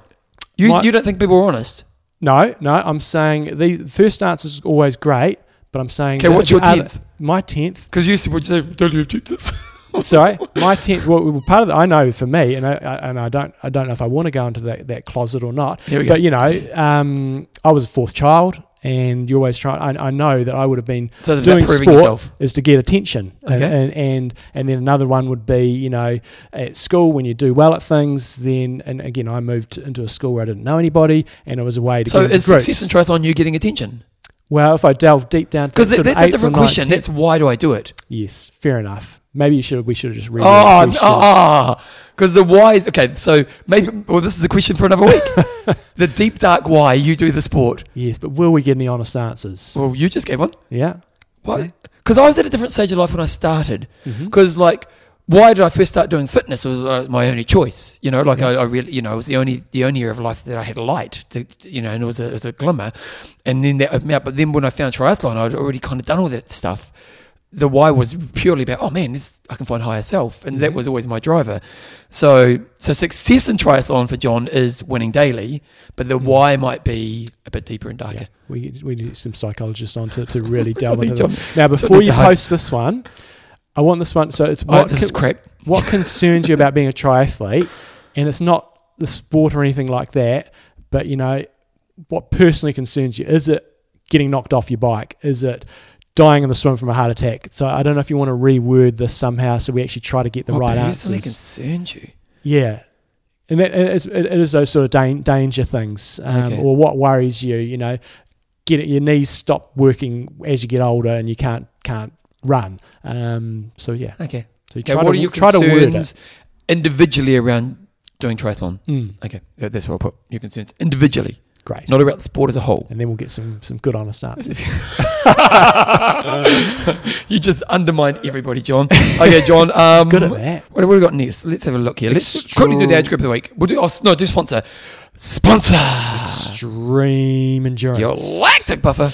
You My- you don't think people are honest? No, no. I'm saying the first answer is always great, but I'm saying. Okay, what's your the other- 10th? My tenth. Because you said, would you say, don't you have? Sorry, my tenth. Well, part of the, I know for me, and I, and I don't I don't know if I want to go into that, that closet or not. We go. But you know, um, I was a fourth child, and you always try. I, I know that I would have been So doing sport yourself. is to get attention, and, Okay. and and and then another one would be you know at school when you do well at things. Then and again, I moved into a school where I didn't know anybody, and it was a way to So is success in triathlon you getting attention? Well, if I delve deep down, Because that's a different question. That's why do I do it? yes, fair enough. Maybe you should we should have just read Oh, the question. ah, because the why is okay. So maybe well, this is a question for another week. the deep dark why you do the sport. Yes, but will we get any honest answers? Well, you just gave one. yeah. Why? Because I was at a different stage of life when I started. Because like, why did I first start doing fitness? It was uh, my only choice. You know, like I, I really, you know, it was the only the only area of life that I had light. To, you know, and it was a, it was a glimmer. And then that opened me up. But then when I found triathlon, I'd already kind of done all that stuff. The why was purely about, oh man, this I can find higher self, and that Mhm. was always my driver. So, so success in triathlon for John is winning daily, but the Mhm. why might be a bit deeper and darker. Yeah, we we need some psychologists on to, to really delve into that. Now, before you post this one, I want this one. So it's Oh, what this is crap. what concerns you about being a triathlete, and it's not the sport or anything like that, but you know what personally concerns you. Is it getting knocked off your bike? Is it dying in the swim from a heart attack? So I don't know if you want to reword this somehow, so we actually try to get the right answer. What right personally answers. concerns you? Yeah. And that, it, is, it is those sort of dan- danger things, um, Okay. or what worries you. You know, get it, your knees stop working as you get older, and you can't can't run. Um, so yeah, Okay. so you Okay, try what to are your try to concerns individually around doing triathlon? Mm, Okay, that- that's where I'll put your concerns individually, great. not about the sport as a whole. and then we'll get some some good honest answers. you just undermined everybody, John. Okay, John. Um, good at that. What have we got next? Let's have a look here. Let's Extreme- quickly do the age group of the week. We'll do. Oh, no, do sponsor. Sponsor. Extreme endurance. Your lactic buffer.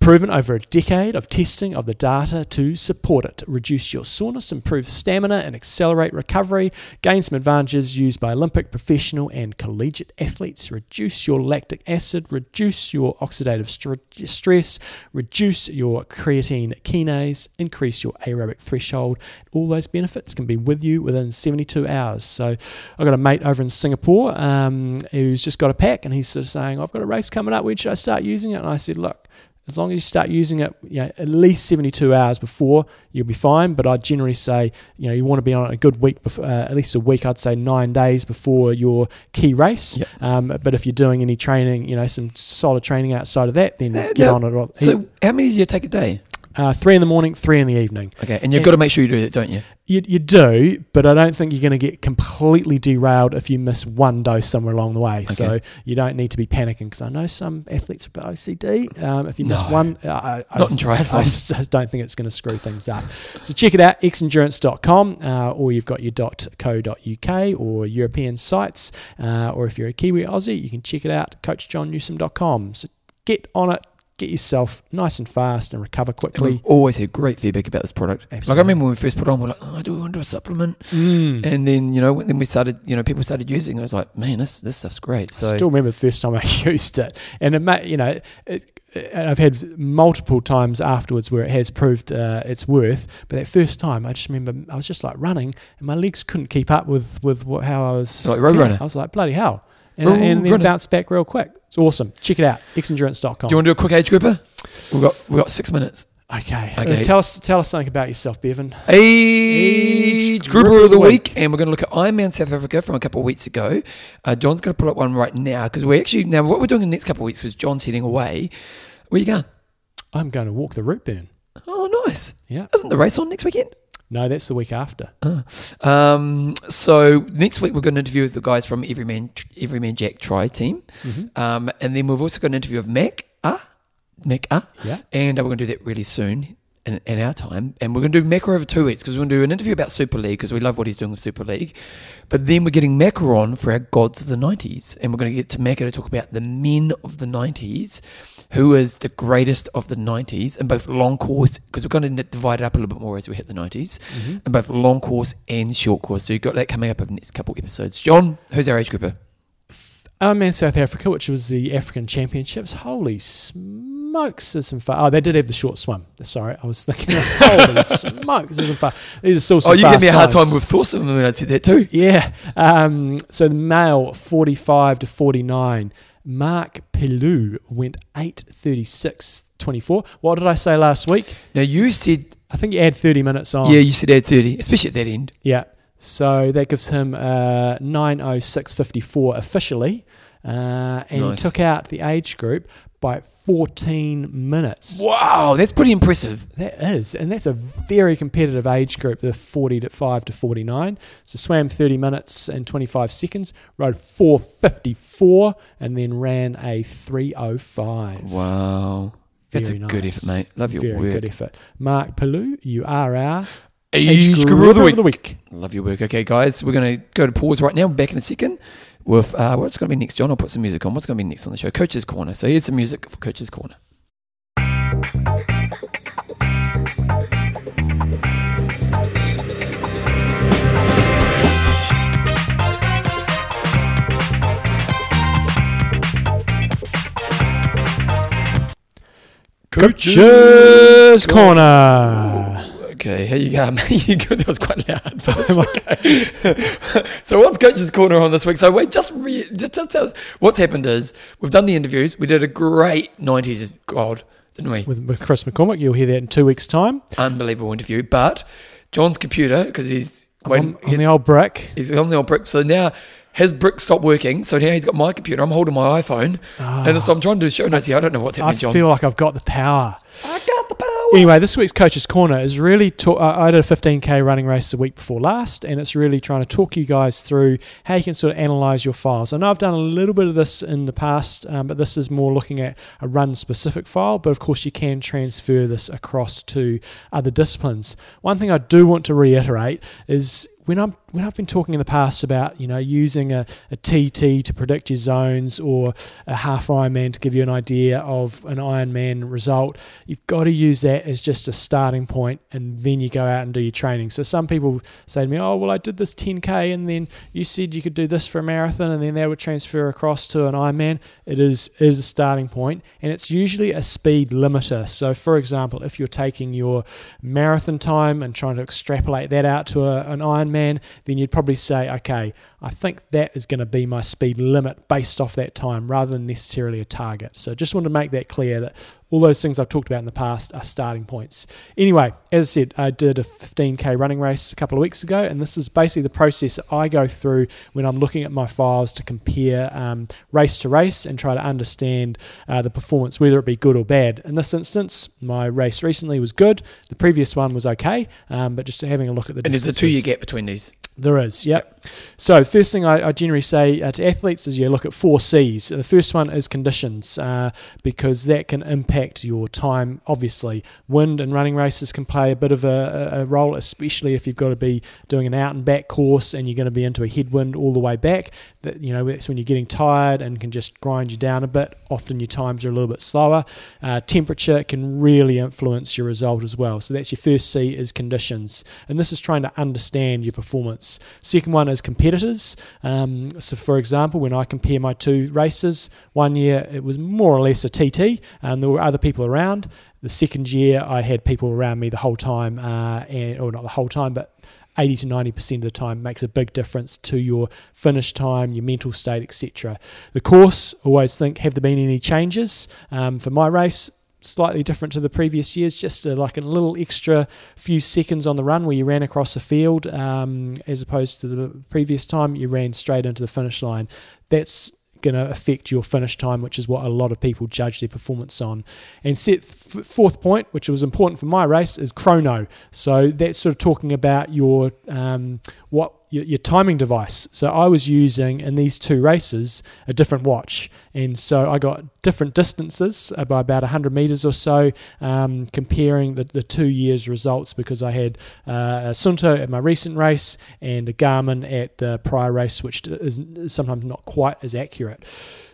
Proven over a decade of testing of the data to support it. Reduce your soreness, improve stamina, and accelerate recovery. Gain some advantages used by Olympic, professional, and collegiate athletes. Reduce your lactic acid, reduce your oxidative str- stress, reduce your creatine kinase, increase your aerobic threshold. All those benefits can be with you within 72 hours. So I've got a mate over in Singapore um, who's just got a pack and he's sort of saying, I've got a race coming up. When should I start using it? And I said, look, as long as you start using it, you know, at least 72 hours before, you'll be fine. But I generally say, you know, you want to be on it a good week, before, uh, at least a week. I'd say nine days before your key race. Yep. Um, but if you're doing any training, you know, some solid training outside of that, then Uh, get now, on it. So, how many do you take a day? Uh, three in the morning, three in the evening. Okay, and you've And- got to make sure you do that, don't you? You, you do, but I don't think you're going to get completely derailed if you miss one dose somewhere along the way. So you don't need to be panicking because I know some athletes with OCD. Um, if you miss No. one, uh, I, I Not just- I triathlon. just, just don't think it's going to screw things up. So check it out, xendurance.com, uh, or you've got your .co.uk or European sites, uh, or if you're a Kiwi Aussie, you can check it out, coachjohnnewsom.com. So get on it, get yourself nice and fast and recover And quickly. we've always had great feedback about this product. Like I remember when we first put on, we're like, oh, I do want to do a supplement. Mm. And then, you know, then we started, you know, people started using it. I was like, man, this this stuff's great. So, I Still remember the first time I used it, and it, ma- you know, it, and I've had multiple times afterwards where it has proved uh, its worth. But that first time, I just remember I was just like running, and my legs couldn't keep up with with what, how I was. Like Road. Runner. I was like bloody hell, and, Road and then Runner. bounced back real quick. It's awesome. Check it out, xendurance.com. do you want to do a quick age grouper? We've got, we've got six minutes. okay. Okay. Uh, tell us tell us something about yourself, Bevan. Age grouper of the week. And we're going to look at Ironman South Africa from a couple of weeks ago. Uh, John's going to pull up one right now because we're actually, now what we're doing in the next couple of weeks is John's heading away. Where you going? I'm going to walk the Routeburn. Oh, nice. Yeah. Isn't the race on next weekend? No, that's the week after. Um, so next week we're going to interview the guys from Everyman Every Man Jack Tri team, Mm-hmm. um, and then we've also got an interview of Mac Ah, Mac Ah, Yeah. and we're going to do that really soon in, in our time, and we're going to do Macca over two weeks because we're going to do an interview about Super League because we love what he's doing with Super League, but then we're getting Macca on for our gods of the '90s, and we're going to get to Macca to talk about the men of the '90s. Who is the greatest of the 90s and both long course, because we're going to divide it up a little bit more as we hit the 90s Mm-hmm. and both long course and short course. So you've got that coming up over the next couple episodes. John, who's our age grouper? Um, and South Africa, which was the African Championships. Holy smokes, there's some fun. Oh, they did have the short swim. Sorry, I was thinking, holy smokes, there's some fun. These are still some oh, you give me a hard fast time with Thorsten when I said that too. Yeah. Um, so the male, 45 to 49, Mark Pelou went 8.36.24. What did I say last week? Now you said, I think you add 30 minutes on. yeah, you said add 30, especially at that end. Yeah. So that gives him uh, 906.54 officially. Uh, and Nice. took out the age group by 14 minutes. Wow, that's pretty impressive. That is, and that's a very competitive age group, the 40 to 5 to 49. So swam 30 minutes and 25 seconds, rode 454, and then ran a 305. Wow. That's Very a good effort, mate. Love your Very work. good effort. Mark Pelou, you are our Age grouper grouper of the week. week. Love your work. Okay, guys, we're going to go to pause right now. We're back in a second with uh, what's going to be next, John. I'll put some music on. What's going to be next on the show? Coach's Corner. So here's some music for Coach's Corner. Coaches Corner. Okay, here you go. mate. you go. That was quite loud, okay. so what's Coach's Corner on this week? So wait, just re- just, just tell us what's happened is we've done the interviews. We did a great '90s God, didn't we? With, with Chris McCormick, you'll hear that in two weeks' time. Unbelievable interview. But John's computer because he's when on, on the old brick. he's on the old brick. So now his brick stopped working. So now he's got my computer. I'm holding my iPhone, and so I'm trying to do show notes here. I don't know what's Ah. I happening, John. I feel like I've got the power. I got the power. Anyway, this week's Coach's Corner is really. I did a 15k running race the week before last, and it's really trying to talk you guys through how you can sort of analyze your files. I know I've done a little bit of this in the past, um, but this is more looking at a run specific file. But of course, you can transfer this across to other disciplines. One thing I do want to reiterate is when I'm when I've been talking in the past about you know using a, a TT to predict your zones or a half Ironman to give you an idea of an Ironman result, you've got to use that as just a starting point, and then you go out and do your training. So some people say to me, "Oh, well, I did this 10k, and then you said you could do this for a marathon, and then that would transfer across to an Ironman." It is is a starting point, and it's usually a speed limiter. So, for example, if you're taking your marathon time and trying to extrapolate that out to a, an Ironman, then you'd probably say, okay, I think that is going to be my speed limit based off that time rather than necessarily a target. So just want to make that clear that all those things I've talked about in the past are starting points. Anyway, as I said, I did a 15k running race a couple of weeks ago, and this is basically the process that I go through when I'm looking at my files to compare um, race to race and try to understand uh, the performance, whether it be good or bad. In this instance, my race recently was good. The previous one was okay, um, but just having a look at the And there's a two you get between these. There is, yep. So, first thing I, I generally say uh, to athletes is you look at four C's. The first one is conditions, uh, because that can impact your time. Obviously, wind and running races can play a bit of a, a role, especially if you've got to be doing an out and back course and you're going to be into a headwind all the way back. That you know that's when you're getting tired and can just grind you down a bit. Often your times are a little bit slower. Uh, temperature can really influence your result as well. So that's your first C is conditions, and this is trying to understand your performance. Second one is competitors. Um, so, for example, when I compare my two races, one year it was more or less a TT, and there were other people around. The second year, I had people around me the whole time, uh, and or not the whole time, but 80 to 90% of the time makes a big difference to your finish time, your mental state, etc. The course, always think, have there been any changes? Um, for my race, slightly different to the previous years, just a, like a little extra few seconds on the run where you ran across the field, um, as opposed to the previous time you ran straight into the finish line. That's going to affect your finish time, which is what a lot of people judge their performance on. And set f- fourth point, which was important for my race, is chrono. So that's sort of talking about your um, what your, your timing device. So I was using in these two races a different watch, and so I got different distances uh, by about 100 meters or so, um, comparing the, the two years' results because I had uh, a Suunto at my recent race and a Garmin at the prior race, which is sometimes not quite as accurate.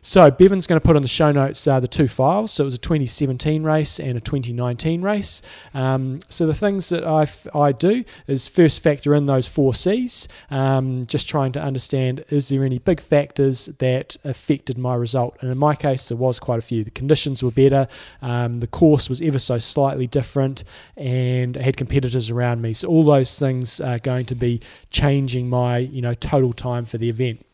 So Bevan's going to put on the show notes uh, the two files. So it was a 2017 race and a 2019 race. Um, so the things that I, f- I do is first factor in those four C's, um, just trying to understand is there any big factors that affected my result. And in my case, there was quite a few. The conditions were better, um, the course was ever so slightly different, and I had competitors around me. So all those things are going to be changing my you know total time for the event.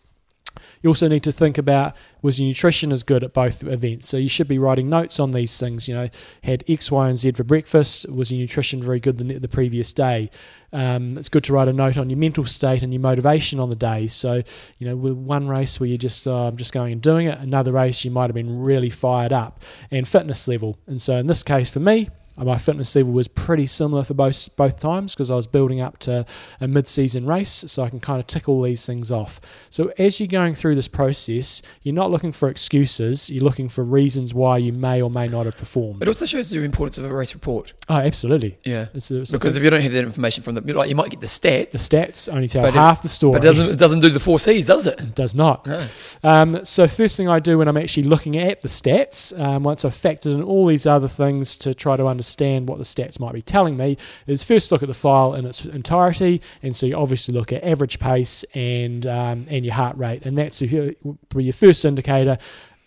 You also need to think about was your nutrition as good at both events? So you should be writing notes on these things. You know, had X, Y, and Z for breakfast. Was your nutrition very good the, the previous day? Um, it's good to write a note on your mental state and your motivation on the day. So, you know, with one race where you're just uh, just going and doing it, another race you might have been really fired up, and fitness level. And so in this case for me, my fitness level was pretty similar for both both times because I was building up to a mid-season race, so I can kind of tick all these things off. So as you're going through this process, you're not looking for excuses; you're looking for reasons why you may or may not have performed. It also shows the importance of a race report. Oh, absolutely. Yeah. It's a, it's Because if you don't have that information from the, like you might get the stats, the stats only tell But it- half the story. but it doesn't, it doesn't do the four C's, does it? It does not. No. Um, so first thing I do when I'm actually looking at the stats, um, once I've factored in all these other things to try to understand what the stats might be telling me, is first look at the file in its entirety, and so you obviously look at average pace and um, and your heart rate, and that's your, your first indicator.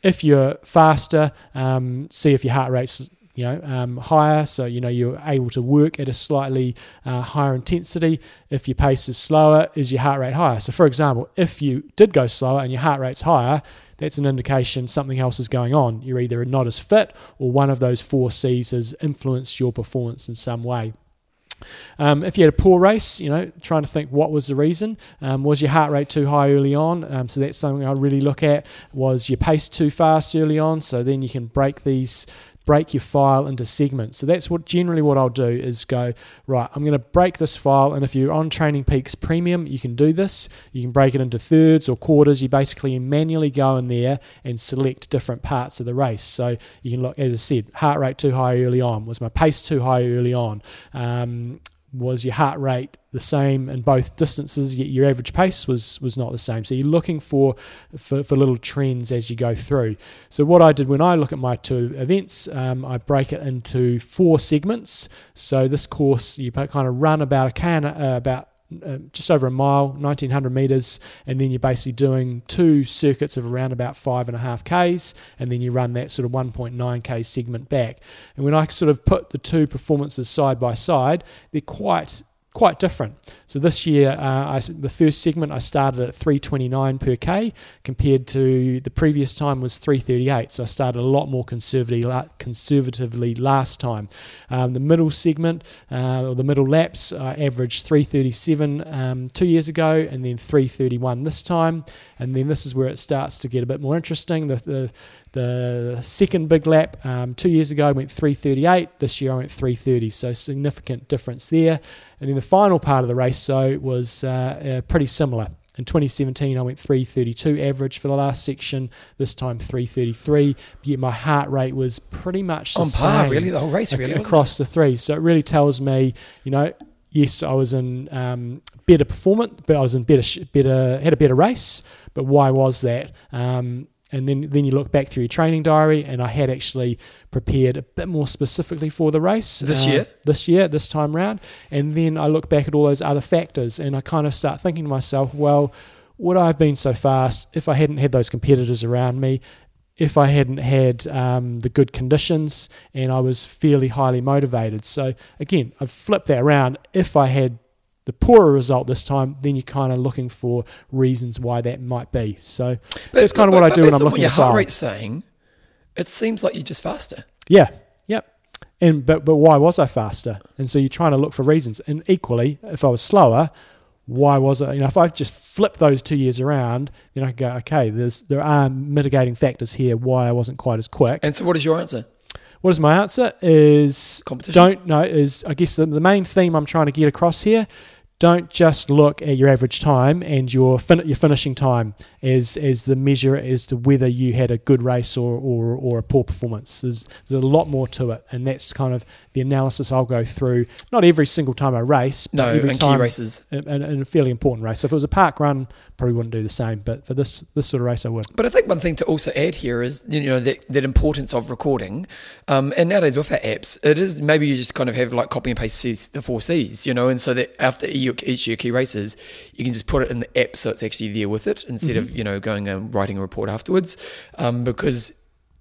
If you're faster, um, see if your heart rate's you know um, higher, so you know you're able to work at a slightly uh, higher intensity. If your pace is slower, is your heart rate higher? So, for example, if you did go slower and your heart rate's higher, that's an indication something else is going on. You're either not as fit or one of those four C's has influenced your performance in some way. Um, if you had a poor race, you know, trying to think what was the reason. Um, was your heart rate too high early on? Um, so that's something I really look at. Was your pace too fast early on? So then you can break these break your file into segments. So that's what generally what I'll do is go, right, I'm going to break this file. And if you're on TrainingPeaks Premium, you can do this. You can break it into thirds or quarters. You basically manually go in there and select different parts of the race. So you can look, as I said, heart rate too high early on. Was my pace too high early on? Um, was your heart rate the same in both distances yet your average pace was was not the same. So you're looking for for, for little trends as you go through. So what i did when i look at my two events um, i break it into four segments. So this course you kind of run about a can uh, about uh, just over a mile, 1900 meters, and then you're basically doing two circuits of around about five and a half k's, and then you run that sort of 1.9 k segment back. And when I sort of put the two performances side by side, they're quite quite different. So this year, uh, I, the first segment I started at 329 per k, compared to the previous time was 338. So I started a lot more conservatively, conservatively last time. Um, the middle segment, uh, or the middle laps, I averaged 337 um, two years ago, and then 331 this time. And then this is where it starts to get a bit more interesting. The, the the second big lap um, two years ago I went 338. This year I went 330. So significant difference there. And then the final part of the race so was uh, uh, pretty similar. In 2017, I went 332 average for the last section. This time 333. Yet my heart rate was pretty much the On par, same really, the whole race, really. across the three. So it really tells me, you know, yes, I was in um, better performance, but I was in better, better, had a better race. But why was that? Um, and then then you look back through your training diary, and I had actually prepared a bit more specifically for the race This uh, year? This year, this time round, and then I look back at all those other factors, and I kind of start thinking to myself, well, would I have been so fast if I hadn't had those competitors around me? If I hadn't had um, the good conditions and I was fairly highly motivated. So, again, I've flipped that around. If I had the poorer result this time, then you're kind of looking for reasons why that might be. So but, that's kind of what I do when I'm looking your at heart file. rate's saying, it seems like you're just faster. Yeah, yep. And but but why was I faster? And so you're trying to look for reasons. And equally, if I was slower, why was it? You know, if I just flip those two years around, then I could go, okay, there's there are mitigating factors here why I wasn't quite as quick. And so, what is your answer? What is my answer? Is Competition. don't know is I guess the, the main theme I'm trying to get across here. Don't just look at your average time and your fin- your finishing time as as the measure as to whether you had a good race or or, or a poor performance. There's there's a lot more to it, and that's kind of the analysis I'll go through. Not every single time I race, but No, every and time races. in a fairly important race. So if it was a park run, probably wouldn't do the same. But for this this sort of race, I would. But I think one thing to also add here is you know that, that importance of recording, um, and nowadays with our apps, it is maybe you just kind of have like copy and paste C's, the four C's, you know, and so that after each of your key races, you can just put it in the app so it's actually there with it instead of you know going and writing a report afterwards, um, because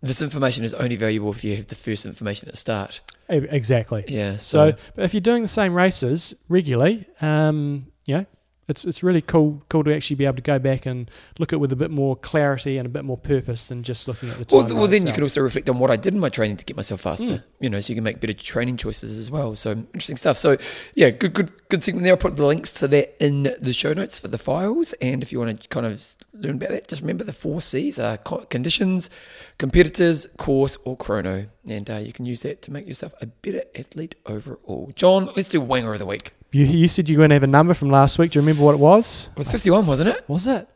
this information is only valuable if you have the first information at start. Exactly. Yeah. So, So, but if you're doing the same races regularly, um, you know, it's it's really cool cool to actually be able to go back and look at it with a bit more clarity and a bit more purpose than just looking at the time. well, well, then you can also reflect on what I did in my training to get myself faster. Mm. You know, so you can make better training choices as well. So interesting stuff. So yeah, good, good, good segment there. I'll put the links to that in the show notes for the files. And if you want to kind of learn about that, just remember the four C's are conditions, competitors, course, or chrono, and uh, you can use that to make yourself a better athlete overall. John, let's do winger of the week. You, you said you were going to have a number from last week. Do you remember what it was? It was fifty-one, wasn't it? Was it?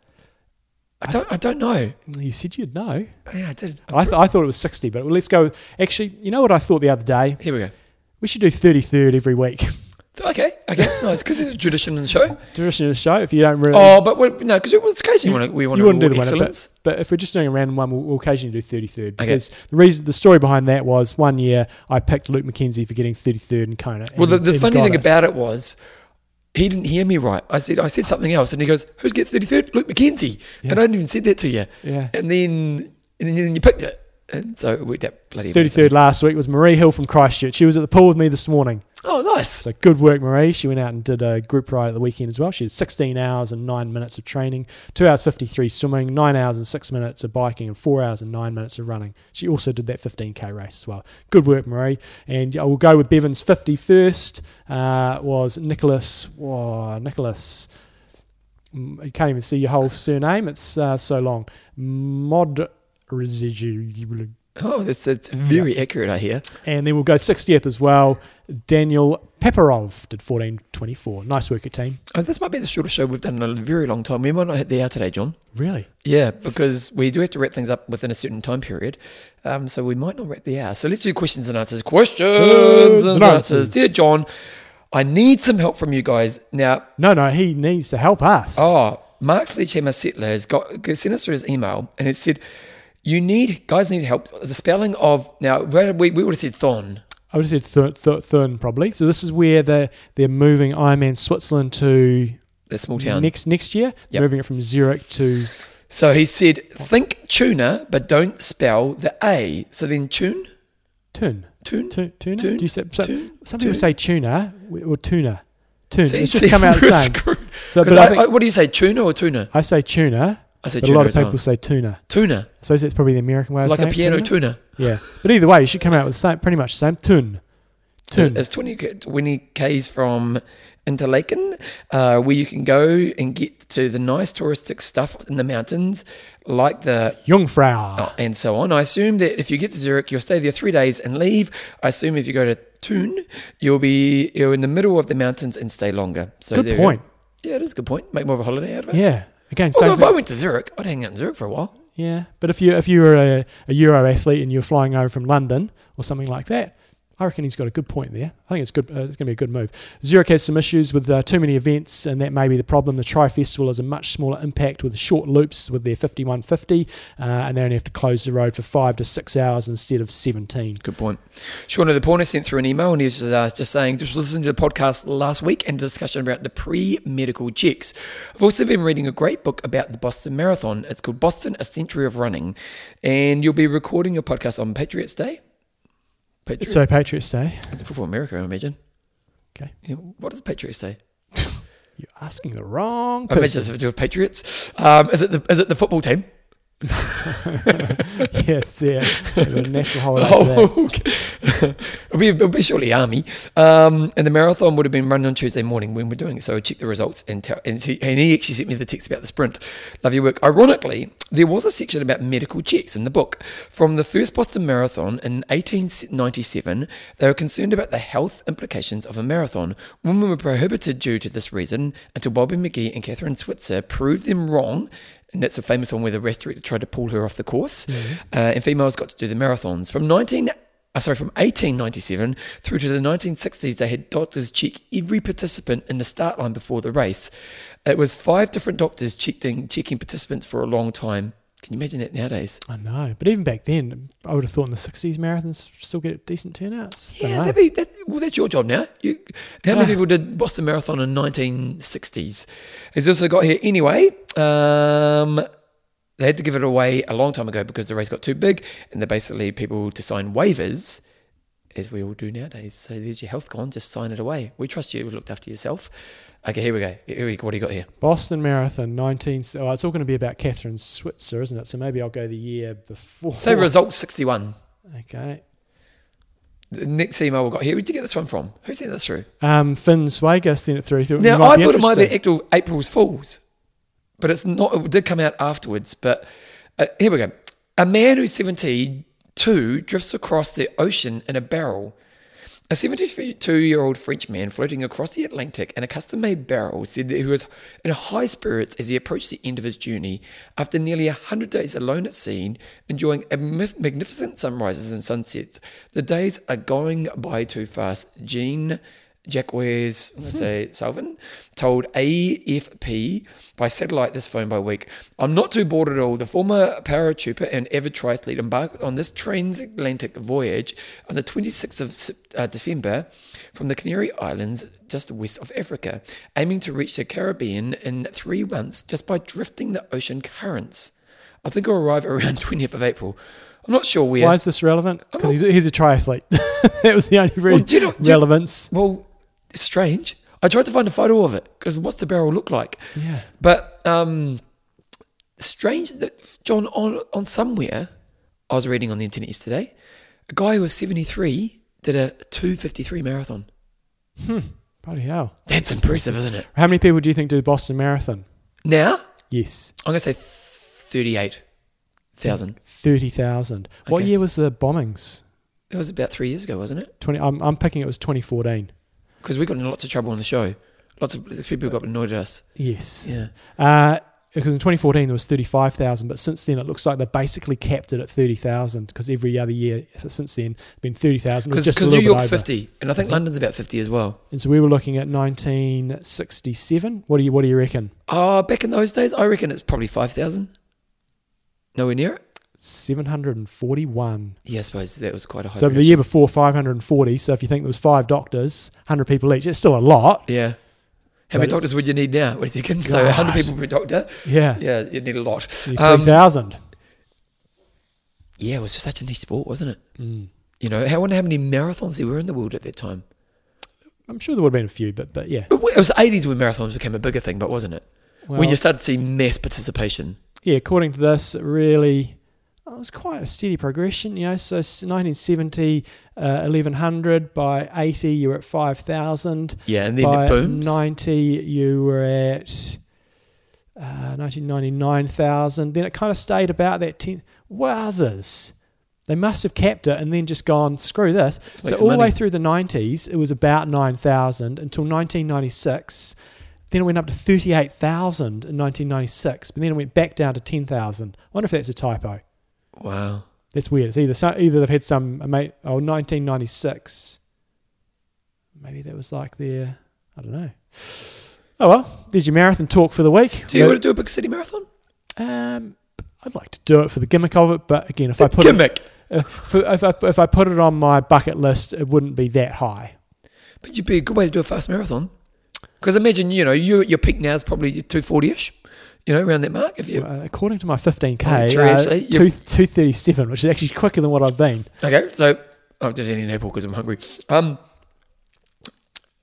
I don't, I don't know. You said you'd know. Oh, yeah, I did. I, th- I thought it was 60, but let's go. Actually, you know what I thought the other day? Here we go. We should do 33rd every week. Okay, okay, no, it's because it's a tradition in the show. Tradition of the show, if you don't really. Oh, but we're, no, because it was occasionally want to, we want you to wouldn't do the excellence. but, but if we're just doing a random one, we'll, we'll occasionally do 33rd. Because the reason, the story behind that was one year I picked Luke McKenzie for getting 33rd in Kona. and Well, the, the funny thing it. about it was he didn't hear me right. I said I said something else, and he goes, "Who's get thirty third? Luke McKenzie." Yeah. And I hadn't even said that to you. Yeah. And then and then you picked it, and so it worked out bloody. 33rd last week was Marie Hill from Christchurch. She was at the pool with me this morning. Oh, nice. So good work, Marie. She went out and did a group ride at the weekend as well. She did 16 hours and 9 minutes of training, 2 hours 53 swimming, 9 hours and 6 minutes of biking, and 4 hours and 9 minutes of running. She also did that 15k race as well. Good work, Marie. And I will go with Bevan's 51st uh, was Nicholas. Whoa, Nicholas. Mm, You can't even see your whole surname. It's uh, so long. Mod Residu. Oh, that's it's very accurate. I hear. And then we'll go 60th as well. Daniel Pepperov did 14.24. Nice work, your team. Oh, this might be the shortest show we've done in a very long time. We might not hit the hour today, John. Really? Yeah, because we do have to wrap things up within a certain time period. Um, so we might not wrap the hour. So let's do questions and answers. Questions and and answers. answers. Dear John, I need some help from you guys. Now, No, no, he needs to help us. Oh, Mark Sledgehammer Settler has got sent us through his email and it said, "You need guys need help." The spelling of now where we we would have said thon. I would have said Thurn, Thurn, Thurn probably. So this is where they're, they're moving Ironman Switzerland to The small town. next next year. Yep. Moving it from Zurich to So he said, "Think tuna, but don't spell the a." So then tune, Tun. tune. Tu- Tuna? Tun- Do you say, so, tun- some people tun. say tuna or tuna. Tuna. See- it's just see, come out the same. So, I, I- what do you say, tuna or tuna? I say tuna, I but a lot of well. people say tuna. Tuna, I suppose it's probably the American way of like a saying it, piano tuna. tuna. Yeah, but either way, you should come out with same, pretty much the same tun. Tun. It's 20, k- 20 k's from Interlaken, uh, where you can go and get to the nice touristic stuff in the mountains, like the Jungfrau. Oh, and so on. I assume that if you get to Zurich, you'll stay there three days and leave. I assume if you go to Thun, you'll be you're in the middle of the mountains and stay longer. So Good there you go. point. Yeah, it is a good point. Make more of a holiday out of it. Yeah. Again, Although if I went to Zurich, I'd hang out in Zurich for a while. Yeah, but if you if you were a, a Euro athlete and you're flying over from London or something like that, I reckon he's got a good point there. I think it's good. Uh, it's going to be a good move. Zurich has some issues with uh, too many events, and that may be the problem. The Tri Festival has a much smaller impact with short loops with their 5150, uh, and they only have to close the road for five to six hours instead of 17. Good point. Shauna the Porner sent through an email and he was uh, just saying, just listened to the podcast last week and discussion about the pre medical checks. I've also been reading a great book about the Boston Marathon. It's called Boston A Century of Running. And you'll be recording your podcast on Patriots Day. Patriots So Patriots Day. It's football America, I imagine. Okay. Yeah, what does Patriots Day? You're asking the wrong I imagine person. it's to do with Patriots. Um, is it the is it the football team? yes, yeah. The national holiday. Oh, okay. it'll, be, it'll be surely Army. Um, and the marathon would have been run on Tuesday morning when we're doing it. So I checked the results and, tell, and, he, and he actually sent me the text about the sprint. Love your work. Ironically, there was a section about medical checks in the book. From the first Boston Marathon in 1897, they were concerned about the health implications of a marathon. Women were prohibited due to this reason until Bobby McGee and Kathrine Switzer proved them wrong and that's a famous one where the race director tried to pull her off the course. Uh, and females got to do the marathons. From 19, uh, sorry, from 1897 through to the 1960s, they had doctors check every participant in the start line before the race. It was five different doctors checking, checking participants for a long time. Can you imagine that nowadays? I know, but even back then, I would have thought in the '60s marathons still get decent turnouts. Yeah, that'd be, that, well, that's your job now. You, how many Ah. people did Boston Marathon in 1960s? He's also got here anyway. Um, they had to give it away a long time ago because the race got too big, and they're basically people to sign waivers, as we all do nowadays. So there's your health gone, just sign it away. We trust you. You've looked after yourself. Okay, here we go. Here we. What do you got here? Boston Marathon, 19. Oh, it's all going to be about Kathrine Switzer, isn't it? So maybe I'll go the year before. Say result 61. Okay. The next email we got here. Where'd you get this one from? Who sent this through? Um, Finn Swager sent it through. Thought Now I thought it might be. April, April's Fools, but it's not. It did come out afterwards. But uh, here we go. A man who's seventy-two drifts across the ocean in a barrel. A 72-year-old French man floating across the Atlantic in a custom-made barrel said that he was in high spirits as he approached the end of his journey. After nearly 100 days alone at sea, enjoying magnificent sunrises and sunsets, the days are going by too fast. Jean Jacques let's say Salvin, told AFP by satellite this phone by week. I'm not too bored at all. The former paratrooper and avid triathlete embarked on this transatlantic voyage on the 26th of uh, December from the Canary Islands just west of Africa, aiming to reach the Caribbean in three months just by drifting the ocean currents. I think I'll arrive around 20th of April. I'm not sure where. Why is this relevant? Because he's, he's a triathlete. that was the only re- Well, you know- do you- relevance. Well, it's strange. I tried to find a photo of it because what's the barrel look like? Yeah. But um, strange that John on on somewhere I was reading on the internet yesterday, a guy who was seventy three did a two fifty three marathon. Hmm. Bloody hell. That's impressive, isn't it? How many people do you think do Boston Marathon? Now Yes. I'm gonna say thirty eight thousand. 30,000. What Okay. year was the bombings? It was about three years ago, wasn't it? 20, I'm, I'm picking it was 2014. Because we got in lots of trouble on the show. Lots of people got annoyed at us. Yes. Yeah. Uh, because in 2014 there was 35,000, but since then it looks like they've basically capped it at 30,000 because every other year since then been 30,000. Because New York's 50, and I think Is it? London's about 50 as well. And so we were looking at 1967. What do you What do you reckon? Oh, back in those days, I reckon it's probably 5,000. Nowhere near it? 741. Yeah, I suppose that was quite a high So the year before 540. So if you think there was five doctors, 100 people each, it's still a lot. Yeah. How many doctors would you need now? What do you reckon? So 100 people per doctor? Yeah. Yeah, you'd need a lot. Nearly Um, 3,000. yeah, it was just such a niche sport, wasn't it? Mm. You know, I wonder how many marathons there were in the world at that time. I'm sure there would have been a few, but but yeah. It was the 80s when marathons became a bigger thing, but wasn't it? Well, when you started to see mass participation. yeah, according to this, it really it was quite a steady progression. You know, so s- 1970, uh, 1100 by 80, you were at 5,000. Yeah, and then by it booms. 90, you were at uh, 1999,000. Then it kind of stayed about that 10. Wowzers. They must have kept it and then just gone, screw this. Let's So all the way through the 90s, it was about 9,000 until 1996. Then it went up to 38,000 in 1996, but then it went back down to 10,000. I wonder if that's a typo. Wow. That's weird. It's either so, either they've had some ama- oh 1996. Maybe that was like their I don't know. Oh well, there's your marathon talk for the week. Do you want to do a big city marathon? Um, I'd like to do it for the gimmick of it, but again, if I put it, gimmick. uh, for, if I if I put it on my bucket list, it wouldn't be that high. But you'd be a good way to do a fast marathon. Because imagine, you know, you your peak now is probably 240-ish, you know, around that mark. If you Uh, according to my 15k, Oh, true, uh, actually. two 237, which is actually quicker than what I've been. Okay, so I'm just eating an apple because I'm hungry. Um,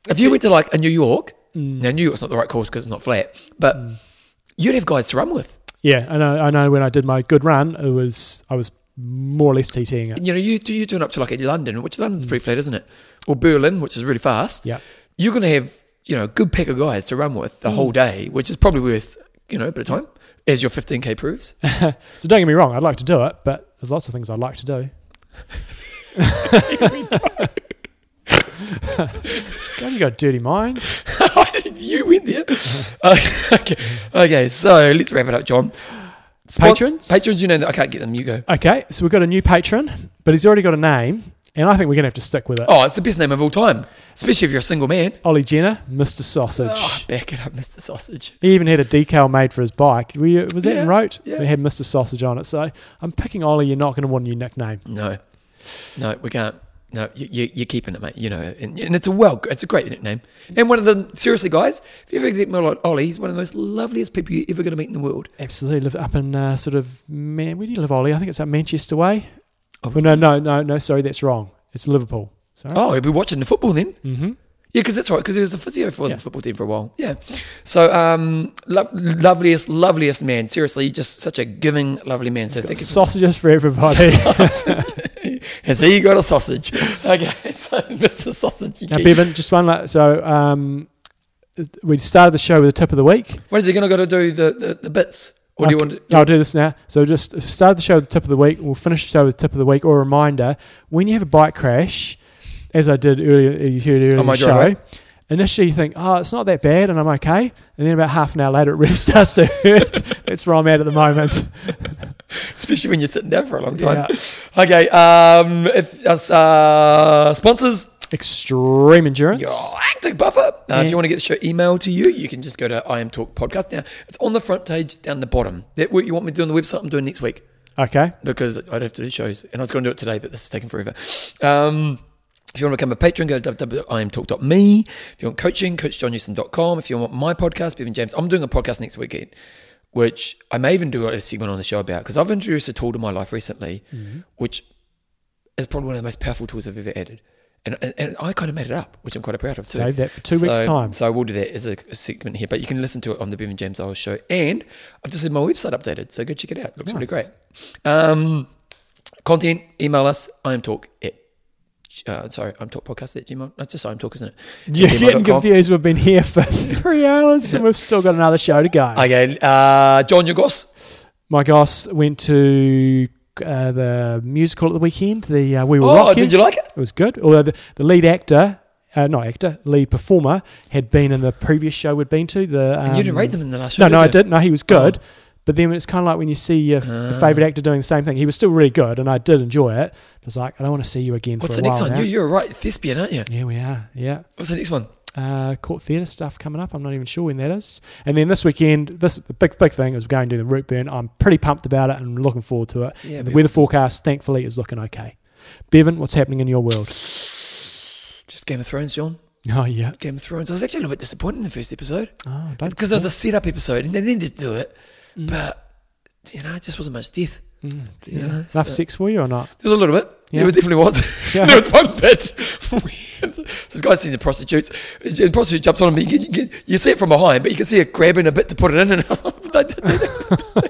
if you went to like a New York, Mm. now New York's not the right course because it's not flat, but you'd have guys to run with. Yeah, I know. I know. When I did my good run, it was I was more or less TTing it. You know, you do you turn up to like London, which London's pretty flat, isn't it? Or Berlin, which is really fast. Yeah. You're going to have you know a good pack of guys to run with the whole day, which is probably worth you know a bit of time, as your 15k proves. So don't get me wrong, I'd like to do it, but there's lots of things I'd like to do. God, you got a dirty mind. you went there. okay, okay. So let's wrap it up, John. Spon- Patrons? patrons. You know, I can't get them. You go. Okay, so we've got a new patron, but he's already got a name, and I think we're going to have to stick with it. Oh, it's the best name of all time, especially if you're a single man. Ollie Jenner, Mr. Sausage. Oh, back it up, Mr. Sausage. He even had a decal made for his bike. Were you, was that Yeah, in Roth? yeah. It had Mr. Sausage on it. So I'm picking Ollie. You're not going to want a new nickname. No, no, we can't. No, you, you, you're keeping it, mate. You know, and, and it's a well, it's a great nickname. And one of the seriously, guys, if you ever get like Ollie, he's one of the most loveliest people you're ever going to meet in the world. Absolutely. Live up in uh, sort of man. Where do you live, Ollie? I think it's up Manchester way. Oh, Well, no, no, no, no. Sorry, that's wrong. It's Liverpool. Sorry. Oh, he'll be watching the football then. Mm-hmm. Yeah, because that's right. Because he was a physio for Yeah. the football team for a while. Yeah. So, um, lo- loveliest, loveliest man. Seriously, just such a giving, lovely man. So, thank you. For- Sausages for everybody. Has he got a sausage? Okay, so Mr. Sausage. you now, Bevan, just one. la- So um, we started the show with the tip of the week. What is he going to go to do the, the, the bits? Or do you want to? do I'll do this now. So just start the show with the tip of the week. We'll finish the show with the tip of the week. Or a reminder: when you have a bike crash, as I did earlier, you heard earlier in the show. driveway? Initially, you think, "Oh, it's not that bad," and I'm okay. And then about half an hour later, it really starts to hurt. That's where I'm at at the moment. Especially when you're sitting down for a long time. Yeah. Okay, um, if uh, sponsors, Extreme endurance. your active buffer. Uh, If you want to get the show emailed to you, you can just go to I Am Talk Podcast. Now, it's on the front page down the bottom. That what you want me to do on the website, I'm doing next week. Okay. because I'd have to do shows, and I was going to do it today, but this is taking forever. Um, if you want to become a patron, go to www.imtalk.me. If you want coaching, coachjohnnewsom.com. If you want my podcast, Bevan James, I'm doing a podcast next weekend, which I may even do a segment on the show about because I've introduced a tool to my life recently, which is probably one of the most powerful tools I've ever added. And, and, I kind of made it up, which I'm quite proud of too. Save that for two weeks' time. So I will do that as a, segment here, but you can listen to it on the Bevan James Eyles show. And I've just had my website updated, so go check it out. It looks really great. Um, content, email us. I am talk at uh, sorry, I'm talk podcast at gmail. That's just I am talk, isn't it? You're getting confused. We've been here for three hours and we've still got another show to go. Okay, uh, John Yogos. My goss went to uh, the musical at the weekend. The uh, We Will Oh, Rock You. did you like it? It was good. Although the, the lead actor, uh, not actor, lead performer, had been in the previous show we'd been to. The um, you didn't rate them in the last show. No, no, I did. you? didn't. No, he was good. But then it's kind of like when you see your, your Ah. favorite actor doing the same thing. He was still really good, and I did enjoy it. It was like I don't want to see you again What's for the next one? now. You, you're right, thespian, aren't you? yeah, we are. Yeah. What's the next one? Uh, court theatre stuff coming up. I'm not even sure when that is. And then this weekend, this big big thing is going to do the Routeburn. I'm pretty pumped about it and looking forward to it. Yeah, the weather awesome. forecast, thankfully, is looking okay. Bevan, what's happening in your world? Just Game of Thrones, John. Oh yeah. Game of Thrones. I was actually a little bit disappointed in the first episode Oh, don't because there was a setup episode and they needed to do it, but you know, it just wasn't much death. Mm, You yeah. know, enough so- sex for you or not? There was a little bit. Yeah. There was definitely was. Yeah. there was one bit. this guy's seeing the prostitutes. The prostitute jumps on him. You, can, you, can, you see it from behind, but you can see her grabbing a bit to put it in. And they, they, they,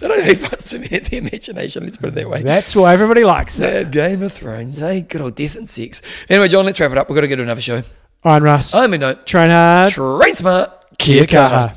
they don't have much to the imagination. Let's put it that way. That's why everybody likes it. Yeah, Game of Thrones. Hey, good old death and sex. Anyway, John, let's wrap it up. We've got to get to another show. Right, Russ. I'm mean, no. Train hard. Train smart. Kia kaha.